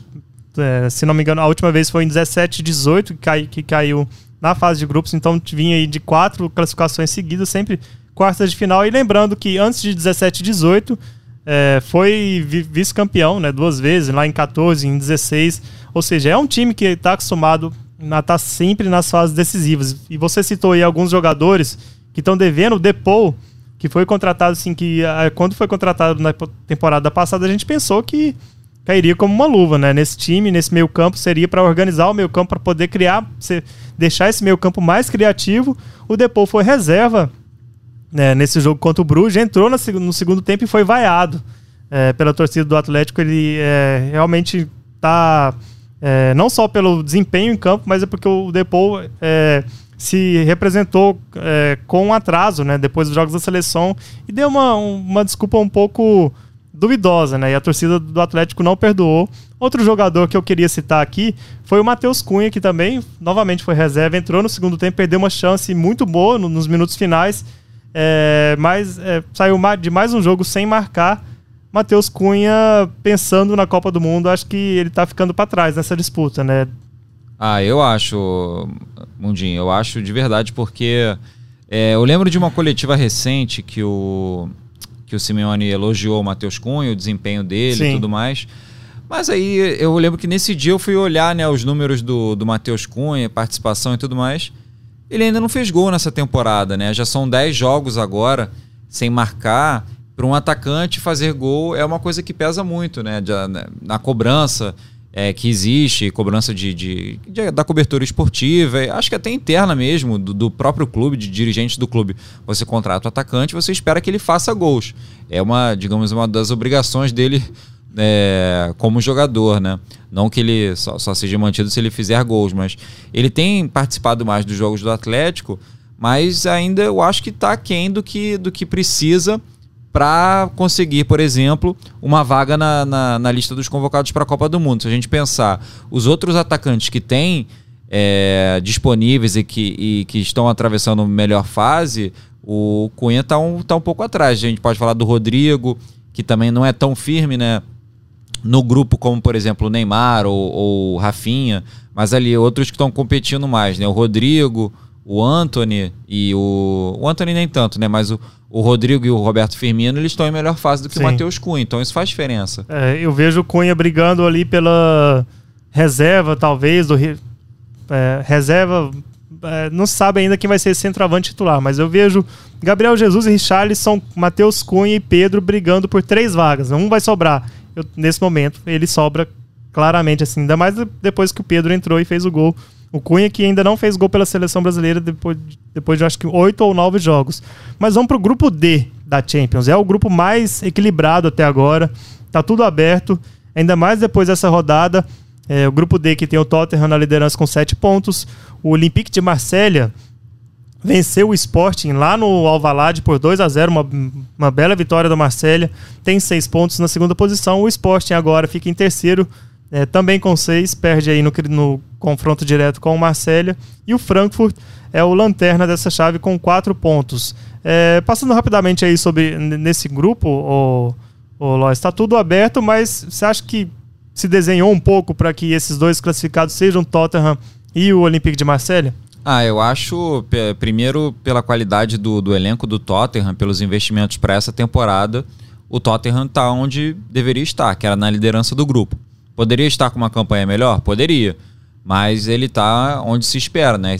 Speaker 1: é, se não me engano, a última vez foi em 17 18 que, cai, que caiu na fase de grupos, então vinha aí de quatro classificações seguidas, sempre quartas de final. E lembrando que antes de 17 18 é, foi vice-campeão, né? Duas vezes, lá em 14, em 16. Ou seja, é um time que está acostumado a estar tá sempre nas fases decisivas. E você citou aí alguns jogadores que estão devendo. O Depou, que foi contratado assim, que quando foi contratado na temporada passada, a gente pensou que cairia como uma luva, né? Nesse time, nesse meio campo, seria para organizar o meio campo, para poder criar, deixar esse meio campo mais criativo. O Depou foi reserva né, nesse jogo contra o Bruges, entrou no, segundo tempo e foi vaiado é, pela torcida do Atlético. Ele é, realmente está é, não só pelo desempenho em campo, mas é porque o Depou é, se representou é, com um atraso, né, depois dos jogos da seleção e deu uma, uma desculpa um pouco duvidosa, né? E a torcida do Atlético não perdoou. Outro jogador que eu queria citar aqui foi o Matheus Cunha, que também novamente foi reserva, entrou no segundo tempo, perdeu uma chance muito boa no, nos minutos finais é, mas é, saiu de mais um jogo sem marcar. Matheus Cunha, pensando na Copa do Mundo, acho que ele tá ficando para trás nessa disputa, né?
Speaker 2: Ah, eu acho, Mundinho, eu acho de verdade, porque é, eu lembro de uma coletiva recente que o, que o Simeone elogiou o Matheus Cunha, o desempenho dele Sim. e tudo mais. Mas aí eu lembro que nesse dia eu fui olhar né, os números do, do Matheus Cunha, participação e tudo mais. Ele ainda não fez gol nessa temporada, né? Já são 10 jogos agora sem marcar. Para um atacante fazer gol é uma coisa que pesa muito, né? né na cobrança é, que existe, cobrança de, de, de, da cobertura esportiva, acho que até interna mesmo, do, do, próprio clube, de dirigentes do clube. Você contrata o atacante, você espera que ele faça gols. É uma, digamos, uma das obrigações dele é, como jogador, né? Não que ele só, só, seja mantido se ele fizer gols, mas ele tem participado mais dos jogos do Atlético, mas ainda eu acho que está aquém do que, do que precisa para conseguir, por exemplo, uma vaga na, na, na lista dos convocados para a Copa do Mundo. Se a gente pensar os outros atacantes que tem é, disponíveis e que, e que estão atravessando melhor fase, o Cunha está um, tá um pouco atrás. A gente pode falar do Rodrigo, que também não é tão firme, né? no grupo, como por exemplo o Neymar ou, ou o Rafinha, mas ali outros que estão competindo mais, né? O Rodrigo, o Anthony e o. O Anthony nem tanto, né? Mas o, o Rodrigo e o Roberto Firmino eles estão em melhor fase do que Sim. o Matheus Cunha, então isso faz diferença.
Speaker 1: É, eu vejo o Cunha brigando ali pela reserva, talvez, do é, reserva. É, não sabe ainda quem vai ser centroavante titular, mas eu vejo Gabriel Jesus e Richarlison, Matheus Cunha e Pedro brigando por três vagas. Um vai sobrar eu, nesse momento, ele sobra claramente, assim, ainda mais depois que o Pedro entrou e fez o gol. O Cunha, que ainda não fez gol pela seleção brasileira depois, depois de acho que oito ou nove jogos. Mas vamos pro grupo D da Champions. É o grupo mais equilibrado até agora. Tá tudo aberto. Ainda mais depois dessa rodada. É, o grupo D que tem o Tottenham na liderança com sete pontos. O Olympique de Marselha venceu o Sporting lá no Alvalade por 2 a 0 uma, uma bela vitória do Marselha. Tem seis pontos na segunda posição. O Sporting agora fica em terceiro, é, também com seis, perde aí no, no confronto direto com o Marselha. E o Frankfurt é o lanterna dessa chave com quatro pontos. É, passando rapidamente aí sobre nesse grupo, o, o Lois, está tudo aberto, mas você acha que se desenhou um pouco para que esses dois classificados sejam Tottenham e o Olympique de Marselha?
Speaker 2: Ah, eu acho, primeiro, pela qualidade do, do elenco do Tottenham, pelos investimentos para essa temporada, o Tottenham está onde deveria estar, que era na liderança do grupo. Poderia estar com uma campanha melhor? Poderia. Mas ele está onde se espera, né?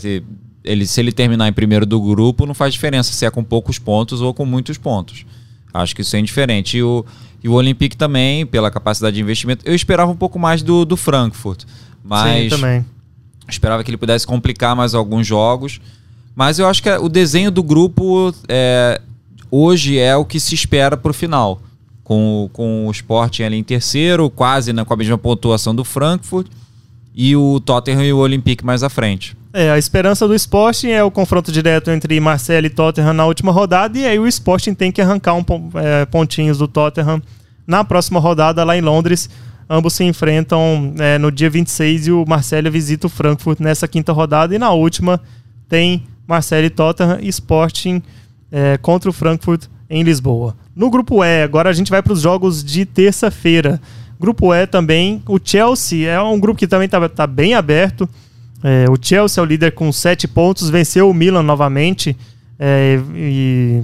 Speaker 2: Ele, se ele terminar em primeiro do grupo, não faz diferença se é com poucos pontos ou com muitos pontos. Acho que isso é indiferente. E o, e o Olympique também, pela capacidade de investimento. Eu esperava um pouco mais do, do Frankfurt. Mas Sim, também. Esperava que ele pudesse complicar mais alguns jogos. Mas eu acho que o desenho do grupo é, hoje é o que se espera para o final. Com, com o Sporting ali em terceiro, quase né, com a mesma pontuação do Frankfurt, e o Tottenham e o Olympique mais à frente.
Speaker 1: É, a esperança do Sporting é o confronto direto entre Marcelo e Tottenham na última rodada, e aí o Sporting tem que arrancar um, é, pontinhos do Tottenham na próxima rodada lá em Londres. Ambos se enfrentam é, no dia 26 e o Marcelo visita o Frankfurt nessa quinta rodada. E na última tem Marcelo e Tottenham Sporting é, contra o Frankfurt em Lisboa. No grupo E, agora a gente vai para os jogos de terça-feira. Grupo E também, o Chelsea é um grupo que também está tá bem aberto. É, o Chelsea é o líder com 7 pontos, venceu o Milan novamente é, e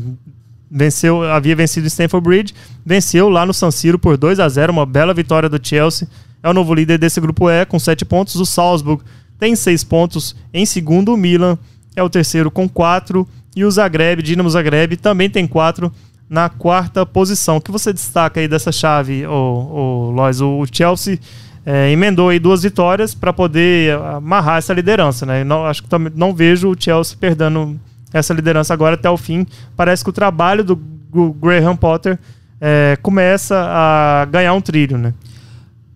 Speaker 1: venceu, havia vencido o Stamford Bridge, venceu lá no San Siro por 2 a 0 uma bela vitória do Chelsea. É o novo líder desse grupo E com 7 pontos. O Salzburg tem 6 pontos em segundo. O Milan é o terceiro com 4. E o Zagreb, Dinamo Zagreb, também tem 4 na quarta posição. O que você destaca aí dessa chave, o, o Lois? O Chelsea é, emendou aí duas vitórias para poder amarrar essa liderança, né? Não, acho que também não vejo o Chelsea perdendo essa liderança agora até o fim. Parece que o trabalho do Graham Potter é, começa a ganhar um trilho, né?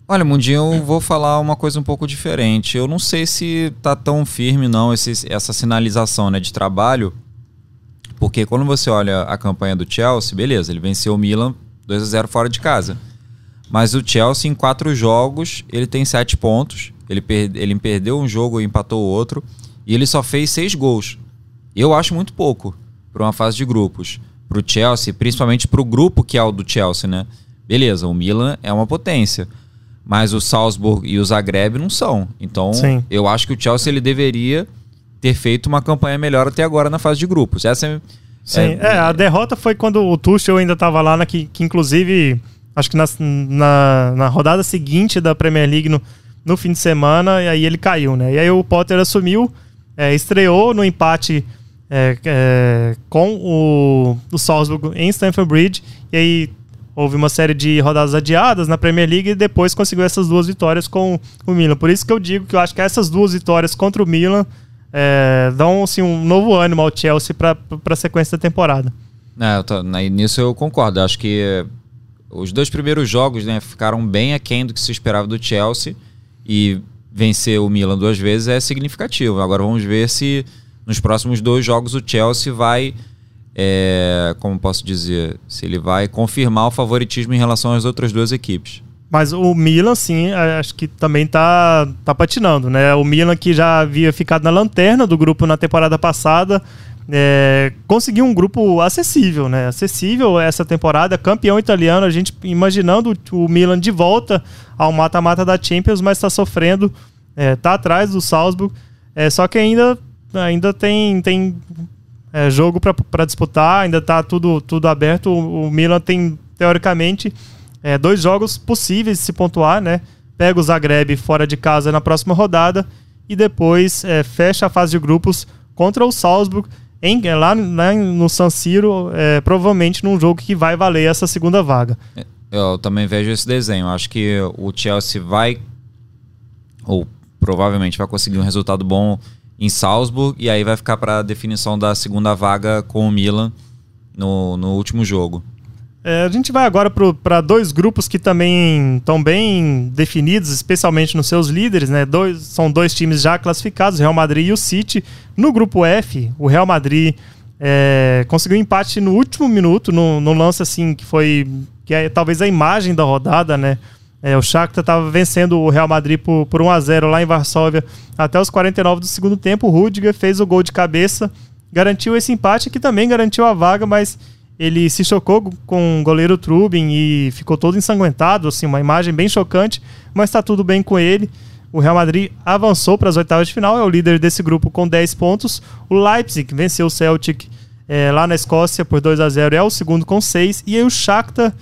Speaker 2: Olha, Mundinho, eu vou falar uma coisa um pouco diferente. Eu não sei se tá tão firme, não, esse, essa sinalização né, de trabalho. Porque quando você olha a campanha do Chelsea, beleza, ele venceu o Milan 2 a 0 fora de casa. Mas o Chelsea, em quatro jogos, ele tem sete pontos. Ele, per ele perdeu um jogo e empatou o outro. E ele só fez seis gols. Eu acho muito pouco para uma fase de grupos. Para o Chelsea, principalmente para o grupo que é o do Chelsea, né? Beleza, o Milan é uma potência. Mas o Salzburg e o Zagreb não são. Então, Sim. eu acho que o Chelsea ele deveria ter feito uma campanha melhor até agora na fase de grupos. Essa é,
Speaker 1: Sim, é, é a derrota foi quando o Tuchel ainda estava lá, na, que, que inclusive, acho que na, na, na, rodada seguinte da Premier League, no, no fim de semana, e aí ele caiu, né? E aí o Potter assumiu, é, estreou no empate é, é, com o, o Salzburg em Stamford Bridge. E aí houve uma série de rodadas adiadas na Premier League e depois conseguiu essas duas vitórias com o Milan. Por isso que eu digo que eu acho que essas duas vitórias contra o Milan é, dão assim, um novo ânimo ao Chelsea para a sequência da temporada.
Speaker 2: É, eu tô, nisso eu concordo. Acho que os dois primeiros jogos né, ficaram bem aquém do que se esperava do Chelsea e vencer o Milan duas vezes é significativo. Agora vamos ver se nos próximos dois jogos o Chelsea vai, é, como posso dizer, se ele vai confirmar o favoritismo em relação às outras duas equipes.
Speaker 1: Mas o Milan, sim, acho que também tá, tá patinando, né? O Milan que já havia ficado na lanterna do grupo na temporada passada, é, conseguiu um grupo acessível, né? Acessível essa temporada, campeão italiano, a gente imaginando o Milan de volta ao mata-mata da Champions, mas está sofrendo, é, tá atrás do Salzburg, é, só que ainda ainda tem, tem é, jogo para disputar, ainda está tudo, tudo aberto. O, o, Milan tem, teoricamente, é, dois jogos possíveis de se pontuar, né? Pega o Zagreb fora de casa na próxima rodada e depois é, fecha a fase de grupos contra o Salzburg em, é, lá, lá no San Siro, é, provavelmente num jogo que vai valer essa segunda vaga.
Speaker 2: Eu também vejo esse desenho. Acho que o Chelsea vai, ou provavelmente vai conseguir um resultado bom em Salzburg e aí vai ficar para a definição da segunda vaga com o Milan no, no último jogo.
Speaker 1: É, a gente vai agora para dois grupos que também estão bem definidos, especialmente nos seus líderes. Né? Dois, são dois times já classificados, o Real Madrid e o City. No grupo F, o Real Madrid é, conseguiu empate no último minuto, no, no lance assim que foi que é talvez a imagem da rodada, né? É, o Shakhtar estava vencendo o Real Madrid por, por 1 a 0 lá em Varsóvia até os 49 do segundo tempo. O Rudiger fez o gol de cabeça, garantiu esse empate que também garantiu a vaga, mas ele se chocou com o goleiro Trubin e ficou todo ensanguentado, assim, uma imagem bem chocante, mas está tudo bem com ele. o Real Madrid avançou para as oitavas de final, é o líder desse grupo com 10 pontos. O Leipzig venceu o Celtic é, lá na Escócia por 2 a 0 é o segundo com 6. E aí o Shakhtar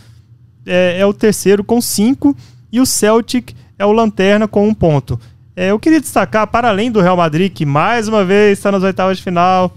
Speaker 1: é, é, o terceiro com 5. E o Celtic é o lanterna com um ponto. É, eu queria destacar, para além do Real Madrid, que mais uma vez está nas oitavas de final.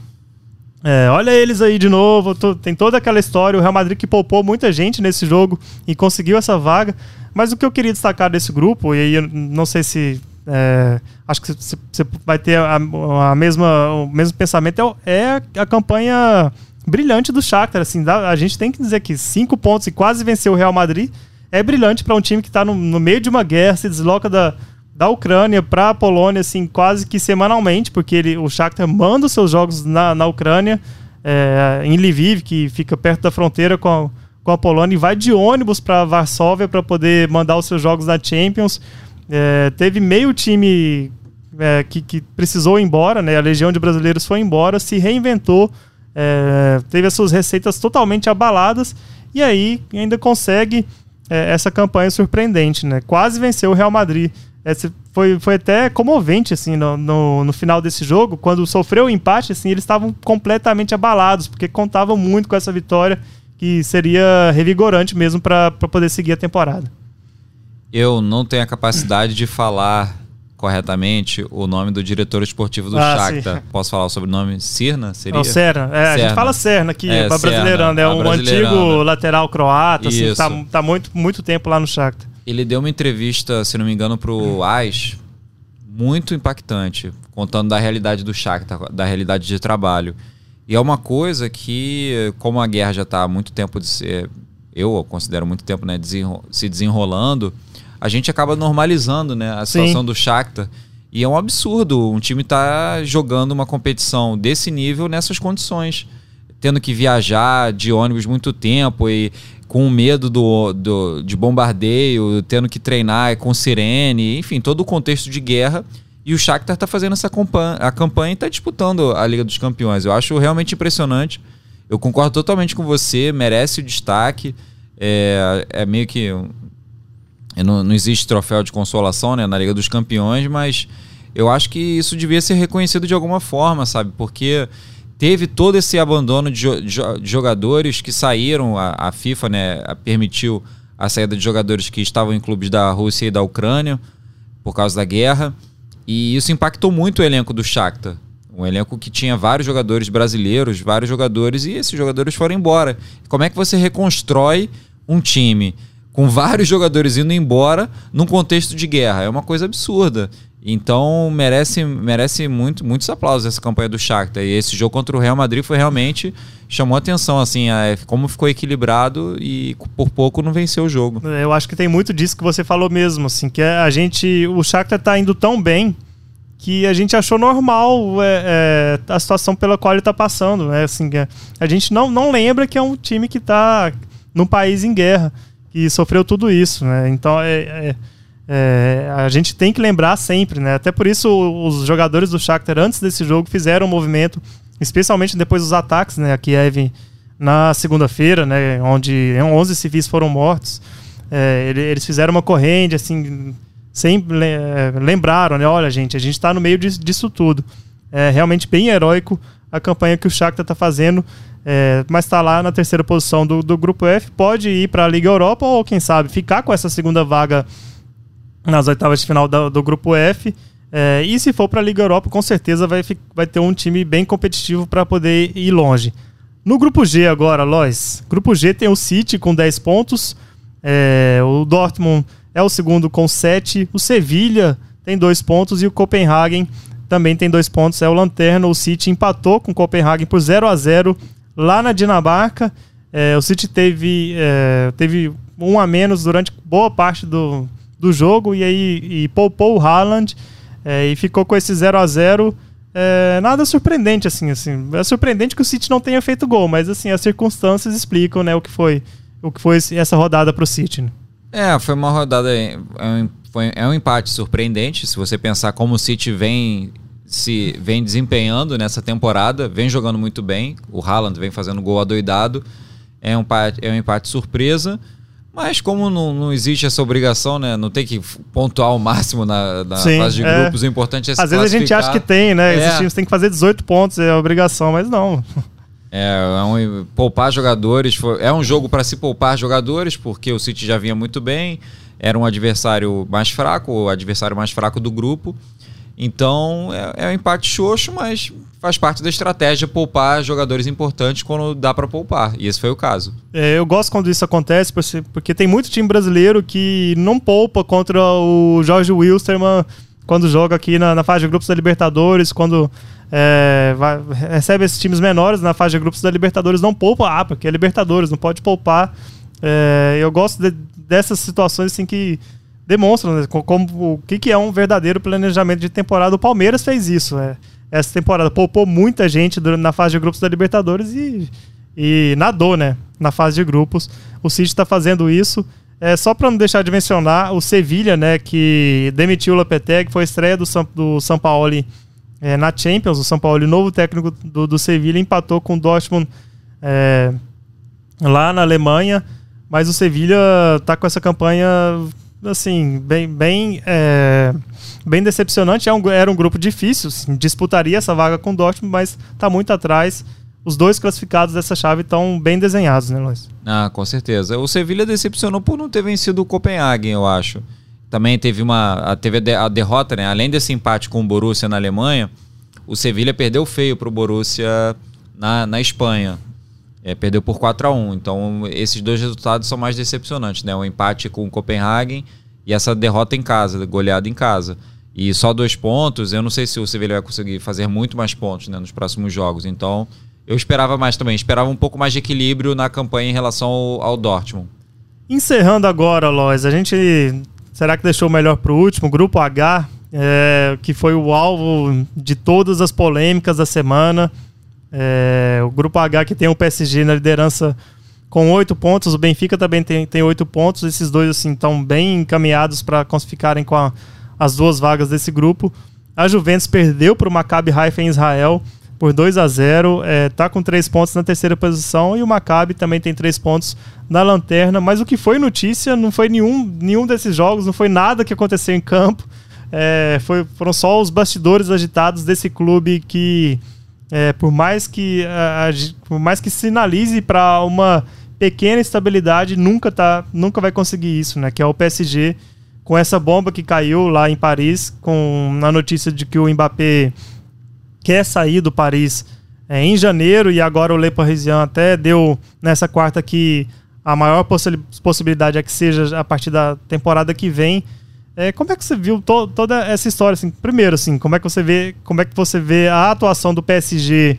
Speaker 1: É, olha eles aí de novo. Tô, tem toda aquela história. O Real Madrid que poupou muita gente nesse jogo e conseguiu essa vaga. Mas o que eu queria destacar desse grupo, e aí não sei se. É, acho que você vai ter a, a, mesma, o mesmo pensamento, é, é a campanha brilhante do Shakhtar. Assim, a gente tem que dizer que cinco pontos e quase venceu o Real Madrid é brilhante para um time que está no, no, meio de uma guerra, se desloca da, da Ucrânia para a Polônia, assim, quase que semanalmente, porque ele, o Shakhtar manda os seus jogos na, na Ucrânia, é, em Lviv, que fica perto da fronteira com a, com a Polônia, e vai de ônibus para Varsóvia para poder mandar os seus jogos na Champions. É, teve meio time é, que, que, precisou ir embora, né? A Legião de Brasileiros foi embora, se reinventou, é, teve as suas receitas totalmente abaladas, e aí ainda consegue é, essa campanha surpreendente, né? Quase venceu o Real Madrid esse foi, foi até comovente, assim, no, no, no, final desse jogo. Quando sofreu o empate, assim, eles estavam completamente abalados, porque contavam muito com essa vitória, que seria revigorante mesmo para poder seguir a temporada.
Speaker 2: Eu não tenho a capacidade de falar corretamente o nome do diretor esportivo do ah, Shakhtar. Sim. Posso falar o sobrenome? Sirna? Seria?
Speaker 1: É o Serna. É, A gente fala Serna aqui, é, brasileirando. É um antigo lateral croata, assim, tá, tá muito, muito tempo lá no Shakhtar.
Speaker 2: Ele deu uma entrevista, se não me engano, pro AIS, muito impactante, contando da realidade do Shakhtar, da realidade de trabalho. E é uma coisa que, como a guerra já está há muito tempo de ser, eu considero muito tempo, né, desenro se desenrolando, a gente acaba normalizando, né, a situação Sim. do Shakhtar. E é um absurdo um time tá jogando uma competição desse nível nessas condições, tendo que viajar de ônibus muito tempo e com medo do, do, de bombardeio, tendo que treinar com sirene, enfim, todo o contexto de guerra. E o Shakhtar está fazendo essa campanha, a campanha e está disputando a Liga dos Campeões. Eu acho realmente impressionante. Eu concordo totalmente com você, merece o destaque. É, é meio que. Não, não existe troféu de consolação né, na Liga dos Campeões, mas eu acho que isso devia ser reconhecido de alguma forma, sabe? Porque teve todo esse abandono de, jogadores que saíram, a, a, FIFA né, permitiu a saída de jogadores que estavam em clubes da Rússia e da Ucrânia por causa da guerra, e isso impactou muito o elenco do Shakhtar. Um elenco que tinha vários jogadores brasileiros, vários jogadores, e esses jogadores foram embora. Como é que você reconstrói um time com vários jogadores indo embora num contexto de guerra? É uma coisa absurda. Então merece, merece muito, muitos aplausos essa campanha do Shakhtar. E esse jogo contra o Real Madrid foi realmente chamou atenção assim, a, como ficou equilibrado e por pouco não venceu o jogo.
Speaker 1: É, eu acho que tem muito disso que você falou mesmo, assim, que a gente, o Shakhtar tá indo tão bem que a gente achou normal é, é, a situação pela qual ele está passando, né? Assim, é, a gente não, não lembra que é um time que está num país em guerra, que sofreu tudo isso, né? Então é, é é, a gente tem que lembrar sempre, né? Até por isso os jogadores do Shakhtar antes desse jogo fizeram um movimento, especialmente depois dos ataques, né? A Kiev na segunda-feira, né? Onde 11 civis foram mortos. É, eles fizeram uma corrente, assim, sempre é, lembraram, né? Olha, gente, a gente está no meio disso tudo. É realmente bem heróico a campanha que o Shakhtar está fazendo, é, mas está lá na terceira posição do, do grupo F. Pode ir para a Liga Europa ou, quem sabe, ficar com essa segunda vaga nas oitavas de final do, do grupo F. É, e se for para a Liga Europa, com certeza vai, vai ter um time bem competitivo para poder ir longe. No grupo G agora, Lois. Grupo G tem o City com 10 pontos. É, o Dortmund é o segundo com 7. O Sevilha tem 2 pontos. E o Copenhagen também tem 2 pontos. É o Lanterna. O City empatou com o Copenhagen por 0 a 0 lá na Dinamarca. É, o City teve, é, teve um a menos durante boa parte do, do jogo e aí e poupou o Haaland é, e ficou com esse 0 a 0 é, nada surpreendente assim assim é surpreendente que o City não tenha feito gol mas assim as circunstâncias explicam né o que foi o que foi essa rodada para o City né?
Speaker 2: é foi uma rodada é um, foi, é um empate surpreendente se você pensar como o City vem se vem desempenhando nessa temporada vem jogando muito bem o Haaland vem fazendo gol adoidado é um é um empate surpresa Mas como não, não existe essa obrigação, né? Não tem que pontuar o máximo na, na Sim, fase de é. grupos, o importante é se
Speaker 1: Às vezes a gente acha que tem, né? É. Esses times têm que fazer 18 pontos, é obrigação, mas não.
Speaker 2: É, é um, poupar jogadores. Foi, é um jogo para se poupar jogadores, porque o City já vinha muito bem, era um adversário mais fraco, o adversário mais fraco do grupo. Então é, é um empate xoxo, mas faz parte da estratégia poupar jogadores importantes quando dá para poupar. E esse foi o caso.
Speaker 1: É, eu gosto quando isso acontece, porque tem muito time brasileiro que não poupa contra o Jorge Wilstermann quando joga aqui na, na fase de grupos da Libertadores, quando é, vai, recebe esses times menores na fase de grupos da Libertadores, não poupa, ah, porque é Libertadores, não pode poupar. É, eu gosto de, dessas situações assim que demonstram né, como, o que, que é um verdadeiro planejamento de temporada. O Palmeiras fez isso. É, essa temporada poupou muita gente na fase de grupos da Libertadores e, e nadou, né? Na fase de grupos. O City está fazendo isso. É, só para não deixar de mencionar, o Sevilha, né, que demitiu o Lopetegui, foi estreia do, São, do São Paulo é, na Champions. O São Paulo, novo técnico do, do Sevilha, empatou com o Dortmund é, lá na Alemanha. Mas o Sevilha está com essa campanha assim, bem, bem, é, bem decepcionante. É era um grupo difícil, assim, disputaria essa vaga com o Dortmund, mas está muito atrás. Os dois classificados dessa chave estão bem desenhados, né, Luiz?
Speaker 2: Ah, com certeza. O Sevilha decepcionou por não ter vencido o Copenhagen, eu acho. Também teve uma teve a derrota, né? Além desse empate com o Borussia na Alemanha, o Sevilha perdeu feio para o Borussia na, na Espanha. É, perdeu por 4 a 1 Então, esses dois resultados são mais decepcionantes, né? O empate com o Copenhagen e essa derrota em casa, goleada em casa. E só dois pontos, eu não sei se o Sevilha vai conseguir fazer muito mais pontos né, nos próximos jogos. Então, eu esperava mais também. Esperava um pouco mais de equilíbrio na campanha em relação ao, ao Dortmund.
Speaker 1: Encerrando agora, Lois, a gente. Será que deixou o melhor para o último? Grupo H, é, que foi o alvo de todas as polêmicas da semana. É, o grupo H que tem o PSG na liderança com oito pontos, o Benfica também tem oito pontos. Esses dois assim estão bem encaminhados para ficarem com a, as duas vagas desse grupo. A Juventus perdeu para o Maccabi Haifa em Israel por 2 a 0 é, tá com três pontos na terceira posição e o Maccabi também tem três pontos na lanterna. Mas o que foi notícia não foi nenhum, nenhum desses jogos, não foi nada que aconteceu em campo. É, foi, foram só os bastidores agitados desse clube que é, por mais que a, a, por mais que sinalize para uma pequena estabilidade, nunca tá, nunca vai conseguir isso, né? Que é o PSG com essa bomba que caiu lá em Paris, com a notícia de que o Mbappé quer sair do Paris é, em janeiro e agora o Le Parisien até deu nessa quarta que a maior possi possibilidade é que seja a partir da temporada que vem. É, como é que você viu to toda essa história? Assim, primeiro, assim, como é que você vê, como é que você vê a atuação do PSG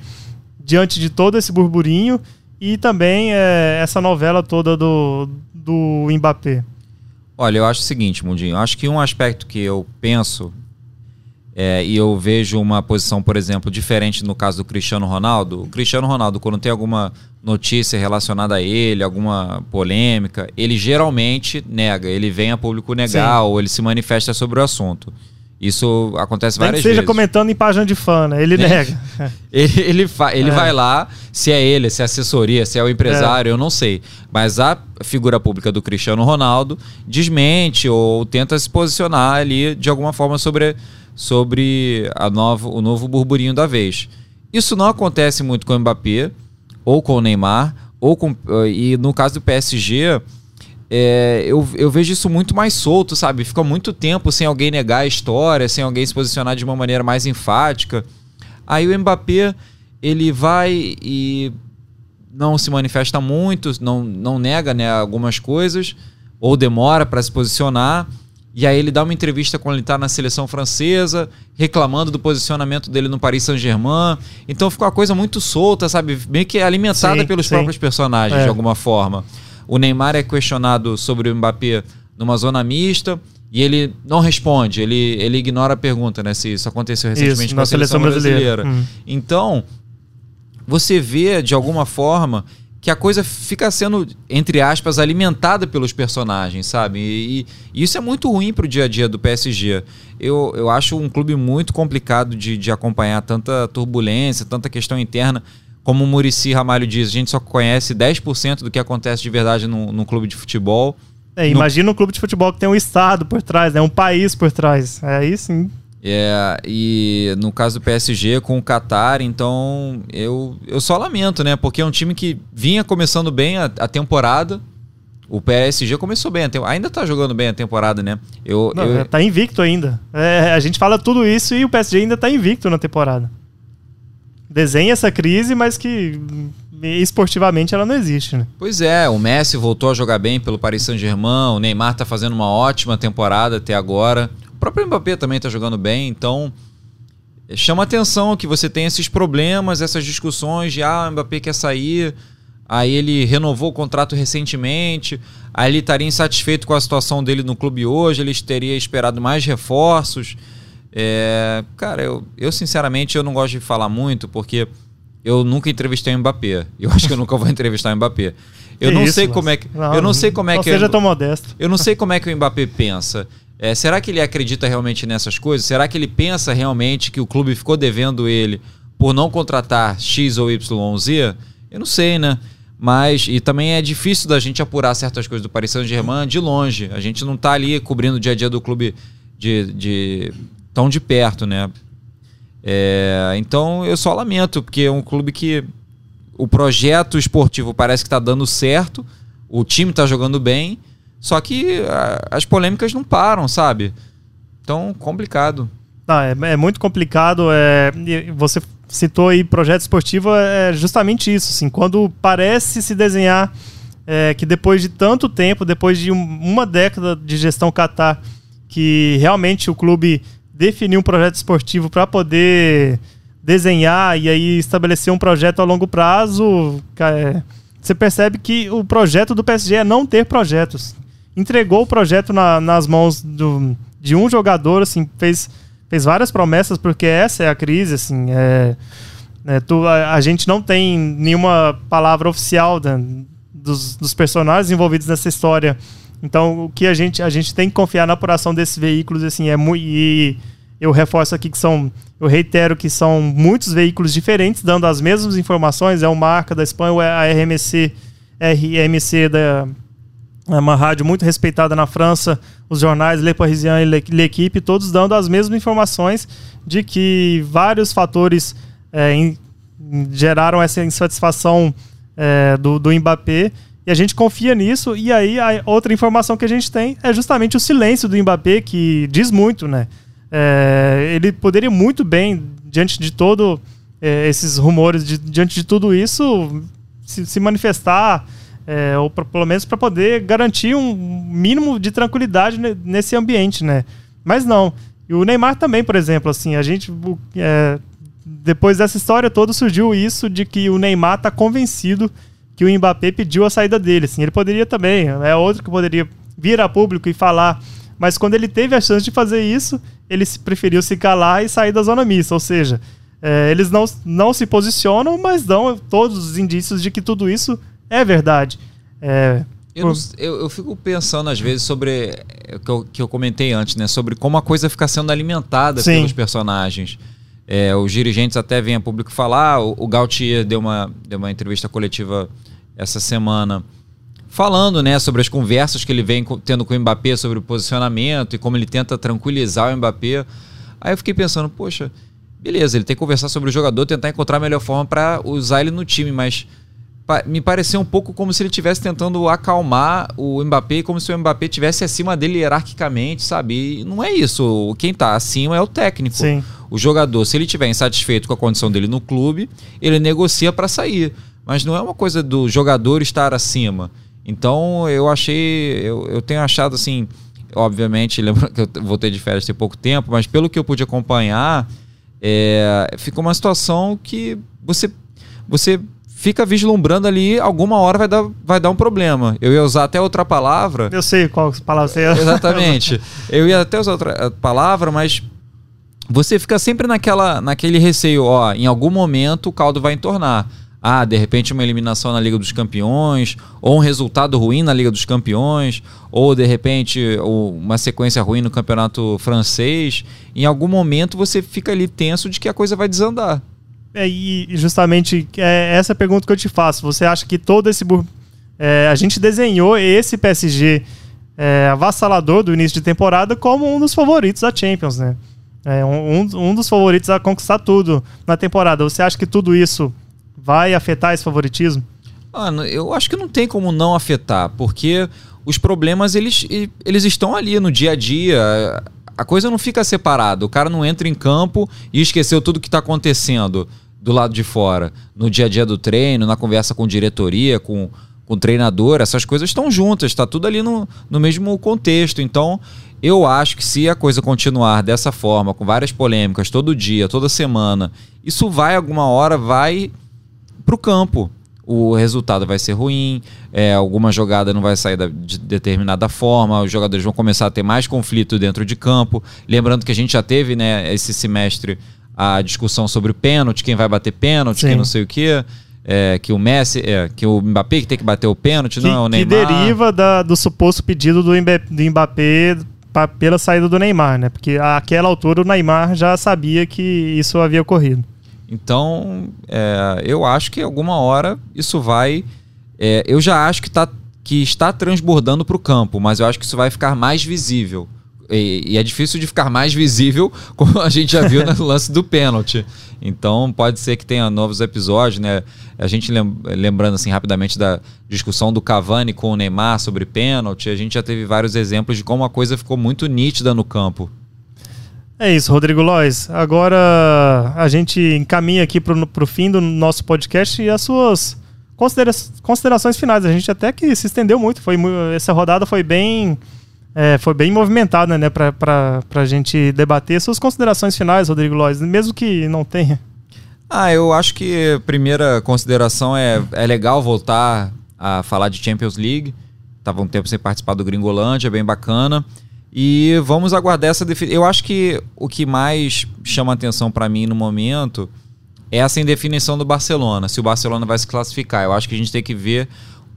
Speaker 1: diante de todo esse burburinho e também é, essa novela toda do, do Mbappé?
Speaker 2: Olha, eu acho o seguinte, Mundinho. Eu acho que um aspecto que eu penso é, e eu vejo uma posição, por exemplo, diferente no caso do Cristiano Ronaldo. O Cristiano Ronaldo, quando tem alguma notícia relacionada a ele, alguma polêmica, ele geralmente nega, ele vem a público negar Sim. ou ele se manifesta sobre o assunto. Isso acontece várias vezes.
Speaker 1: seja comentando em página de fã, né? Ele nega.
Speaker 2: ele ele, ele é. vai lá, se é ele, se é assessoria, se é o empresário, é. eu não sei. Mas a figura pública do Cristiano Ronaldo desmente ou tenta se posicionar ali de alguma forma sobre sobre a nova, o novo burburinho da vez. Isso não acontece muito com o Mbappé, ou com o Neymar, ou com. Eh, e no caso do PSG, é, eu, eu vejo isso muito mais solto, sabe? Fica muito tempo sem alguém negar a história, sem alguém se posicionar de uma maneira mais enfática. Aí o Mbappé, ele vai e não se manifesta muito, não, não nega né, algumas coisas, ou demora para se posicionar. E aí ele dá uma entrevista quando ele está na seleção francesa, reclamando do posicionamento dele no Paris Saint-Germain. Então ficou uma coisa muito solta, sabe? Meio que alimentada sim, pelos sim. próprios personagens, é. de alguma forma. O Neymar é questionado sobre o Mbappé numa zona mista e ele não responde, ele, ele ignora a pergunta, né? Se isso aconteceu recentemente isso, com a seleção, seleção brasileira. brasileira. Hum. Então, você vê, de alguma forma, que a coisa fica sendo, entre aspas, alimentada pelos personagens, sabe? E, e isso é muito ruim para o dia a dia do PSG. Eu, eu acho um clube muito complicado de, de acompanhar tanta turbulência, tanta questão interna. Como o Murici Ramalho diz, a gente só conhece 10% do que acontece de verdade no, no clube de futebol.
Speaker 1: É, imagina no... um clube de futebol que tem um estado por trás, né? um país por trás. É aí sim.
Speaker 2: É, e no caso do PSG com o Qatar, então eu, eu só lamento, né? Porque é um time que vinha começando bem a, a temporada. O PSG começou bem, ainda tá jogando bem a temporada, né?
Speaker 1: Eu, Não, eu... Tá invicto ainda. É, a gente fala tudo isso e o PSG ainda tá invicto na temporada. Desenha essa crise, mas que esportivamente ela não existe, né?
Speaker 2: Pois é, o Messi voltou a jogar bem pelo Paris Saint-Germain, o Neymar tá fazendo uma ótima temporada até agora. O próprio Mbappé também tá jogando bem, então chama atenção que você tem esses problemas, essas discussões de ah, o Mbappé quer sair, aí ele renovou o contrato recentemente, aí ele estaria insatisfeito com a situação dele no clube hoje, ele teria esperado mais reforços. É, cara, eu, eu sinceramente eu não gosto de falar muito porque eu nunca entrevistei o Mbappé. Eu acho que eu nunca vou entrevistar o Mbappé. Eu que não isso, sei como é que não, eu não sei como é que
Speaker 1: seja tão modesto.
Speaker 2: Eu não sei como é que o Mbappé pensa. É, será que ele acredita realmente nessas coisas? Será que ele pensa realmente que o clube ficou devendo ele por não contratar X ou Y ou Z? Eu não sei, né? Mas, e também é difícil da gente apurar certas coisas do Paris Saint-Germain de longe. A gente não está ali cobrindo o dia a dia do clube de, de tão de perto, né? É, então eu só lamento, porque é um clube que o projeto esportivo parece que está dando certo, o time está jogando bem, só que a, as polêmicas não param, sabe? Então, complicado.
Speaker 1: Ah, é, é muito complicado. É, você citou aí projeto esportivo, é justamente isso. Assim, quando parece se desenhar é, que depois de tanto tempo, depois de um, uma década de gestão Qatar, que realmente o clube definiu um projeto esportivo para poder desenhar e aí estabelecer um projeto a longo prazo, é, você percebe que o projeto do PSG é não ter projetos. Entregou o projeto na, nas mãos do, de um jogador, assim, fez fez várias promessas, porque essa é a crise, assim, é, é tu, a, a, gente não tem nenhuma palavra oficial da, dos, dos, personagens envolvidos nessa história. Então, o que a gente, a gente tem que confiar na apuração desses veículos, assim, é muito... E eu reforço aqui que são... Eu reitero que são muitos veículos diferentes, dando as mesmas informações. É o Marca da Espanha, a RMC, RMC da é uma rádio muito respeitada na França, os jornais Le Parisien e L'Equipe, todos dando as mesmas informações de que vários fatores é, geraram essa insatisfação é, do, do Mbappé e a gente confia nisso. E aí a outra informação que a gente tem é justamente o silêncio do Mbappé, que diz muito, né? É, ele poderia muito bem, diante de todo é, esses rumores, de, diante de tudo isso, se, se manifestar é, ou pra, pelo menos para poder garantir um mínimo de tranquilidade nesse ambiente, né? Mas não. E o Neymar também, por exemplo, assim, a gente é, depois dessa história toda surgiu isso de que o Neymar tá convencido que o Mbappé pediu a saída dele, assim, ele poderia também, é outro que poderia vir a público e falar, mas quando ele teve a chance de fazer isso, ele preferiu se calar e sair da zona mista, ou seja, é, eles não, não se posicionam, mas dão todos os indícios de que tudo isso é verdade. É,
Speaker 2: eu, não, eu, eu, fico pensando às vezes sobre o que eu, que eu comentei antes, né? Sobre como a coisa fica sendo alimentada Sim. pelos personagens. É, os dirigentes até vêm a público falar. O, o Gautier deu uma, deu uma entrevista coletiva essa semana falando né, sobre as conversas que ele vem tendo com o Mbappé sobre o posicionamento e como ele tenta tranquilizar o Mbappé. Aí eu fiquei pensando, poxa, beleza, ele tem que conversar sobre o jogador, tentar encontrar a melhor forma para usar ele no time, mas me pareceu um pouco como se ele estivesse tentando acalmar o Mbappé, como se o Mbappé estivesse acima dele hierarquicamente, sabe? E não é isso. Quem está acima é o técnico. Sim. O jogador, se ele estiver insatisfeito com a condição dele no clube, ele negocia para sair. Mas não é uma coisa do jogador estar acima. Então eu achei, eu, eu tenho achado assim, obviamente, lembro que eu voltei de férias tem pouco tempo, mas pelo que eu pude acompanhar, é, ficou uma situação que você, você fica vislumbrando ali, alguma hora vai dar, vai dar um problema. Eu ia usar até outra palavra.
Speaker 1: Eu sei qual palavra você ia.
Speaker 2: Exatamente. Eu ia até usar outra eh, palavra, mas você fica sempre naquela, naquele receio, ó, em algum momento o caldo vai entornar. Ah, de repente uma eliminação na Liga dos Campeões, ou um resultado ruim na Liga dos Campeões, ou de repente uma sequência ruim no Campeonato Francês. Em algum momento você fica ali tenso de que a coisa vai desandar.
Speaker 1: É, e justamente é essa pergunta que eu te faço. Você acha que todo esse. É, a gente desenhou esse PSG é, avassalador do início de temporada como um dos favoritos da Champions, né? É um, um dos favoritos a conquistar tudo na temporada. Você acha que tudo isso vai afetar esse favoritismo?
Speaker 2: Mano, eu acho que não tem como não afetar, porque os problemas eles, eles estão ali no dia a dia. A coisa não fica separada. O cara não entra em campo e esqueceu tudo que está acontecendo do lado de fora. No dia a dia do treino, na conversa com diretoria, com, com treinador, essas coisas estão juntas, está tudo ali no, no mesmo contexto. Então, eu acho que se a coisa continuar dessa forma, com várias polêmicas todo dia, toda semana, isso vai alguma hora, vai para o campo. O resultado vai ser ruim, é, alguma jogada não vai sair da, de determinada forma, os jogadores vão começar a ter mais conflito dentro de campo. Lembrando que a gente já teve né, esse semestre a discussão sobre o pênalti, quem vai bater pênalti, quem não sei o quê. É, que o Messi, é, que o Mbappé que tem que bater o pênalti,
Speaker 1: que,
Speaker 2: não é o
Speaker 1: Neymar. Que deriva da, do suposto pedido do Mbappé pra, pela saída do Neymar, né? Porque àquela altura o Neymar já sabia que isso havia ocorrido.
Speaker 2: Então, é, eu acho que alguma hora isso vai. É, eu já acho que, tá, que está transbordando para o campo, mas eu acho que isso vai ficar mais visível. E, e, é difícil de ficar mais visível, como a gente já viu no lance do pênalti. Então pode ser que tenha novos episódios, né? A gente lembrando assim rapidamente da discussão do Cavani com o Neymar sobre pênalti, a gente já teve vários exemplos de como a coisa ficou muito nítida no campo.
Speaker 1: É isso, Rodrigo Lois. Agora a gente encaminha aqui para o fim do nosso podcast e as suas considera considerações finais. A gente até que se estendeu muito. Foi, essa rodada foi bem é, foi bem movimentada né, para a gente debater. Suas considerações finais, Rodrigo Lois, mesmo que não tenha.
Speaker 2: Ah, eu acho que a primeira consideração é, é legal voltar a falar de Champions League. Tava um tempo sem participar do Gringolândia, bem bacana. E vamos aguardar essa definição. Eu acho que o que mais chama atenção para mim no momento é essa indefinição do Barcelona, se o Barcelona vai se classificar. Eu acho que a gente tem que ver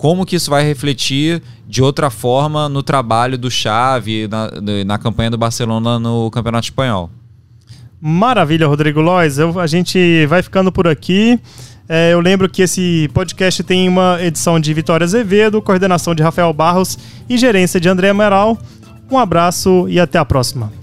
Speaker 2: como que isso vai refletir de outra forma no trabalho do Xavi, na, na campanha do Barcelona no Campeonato Espanhol.
Speaker 1: Maravilha, Rodrigo Lois. Eu, a gente vai ficando por aqui. É, eu lembro que esse podcast tem uma edição de Vitória Azevedo, coordenação de Rafael Barros e gerência de André Amaral. Um abraço e até a próxima.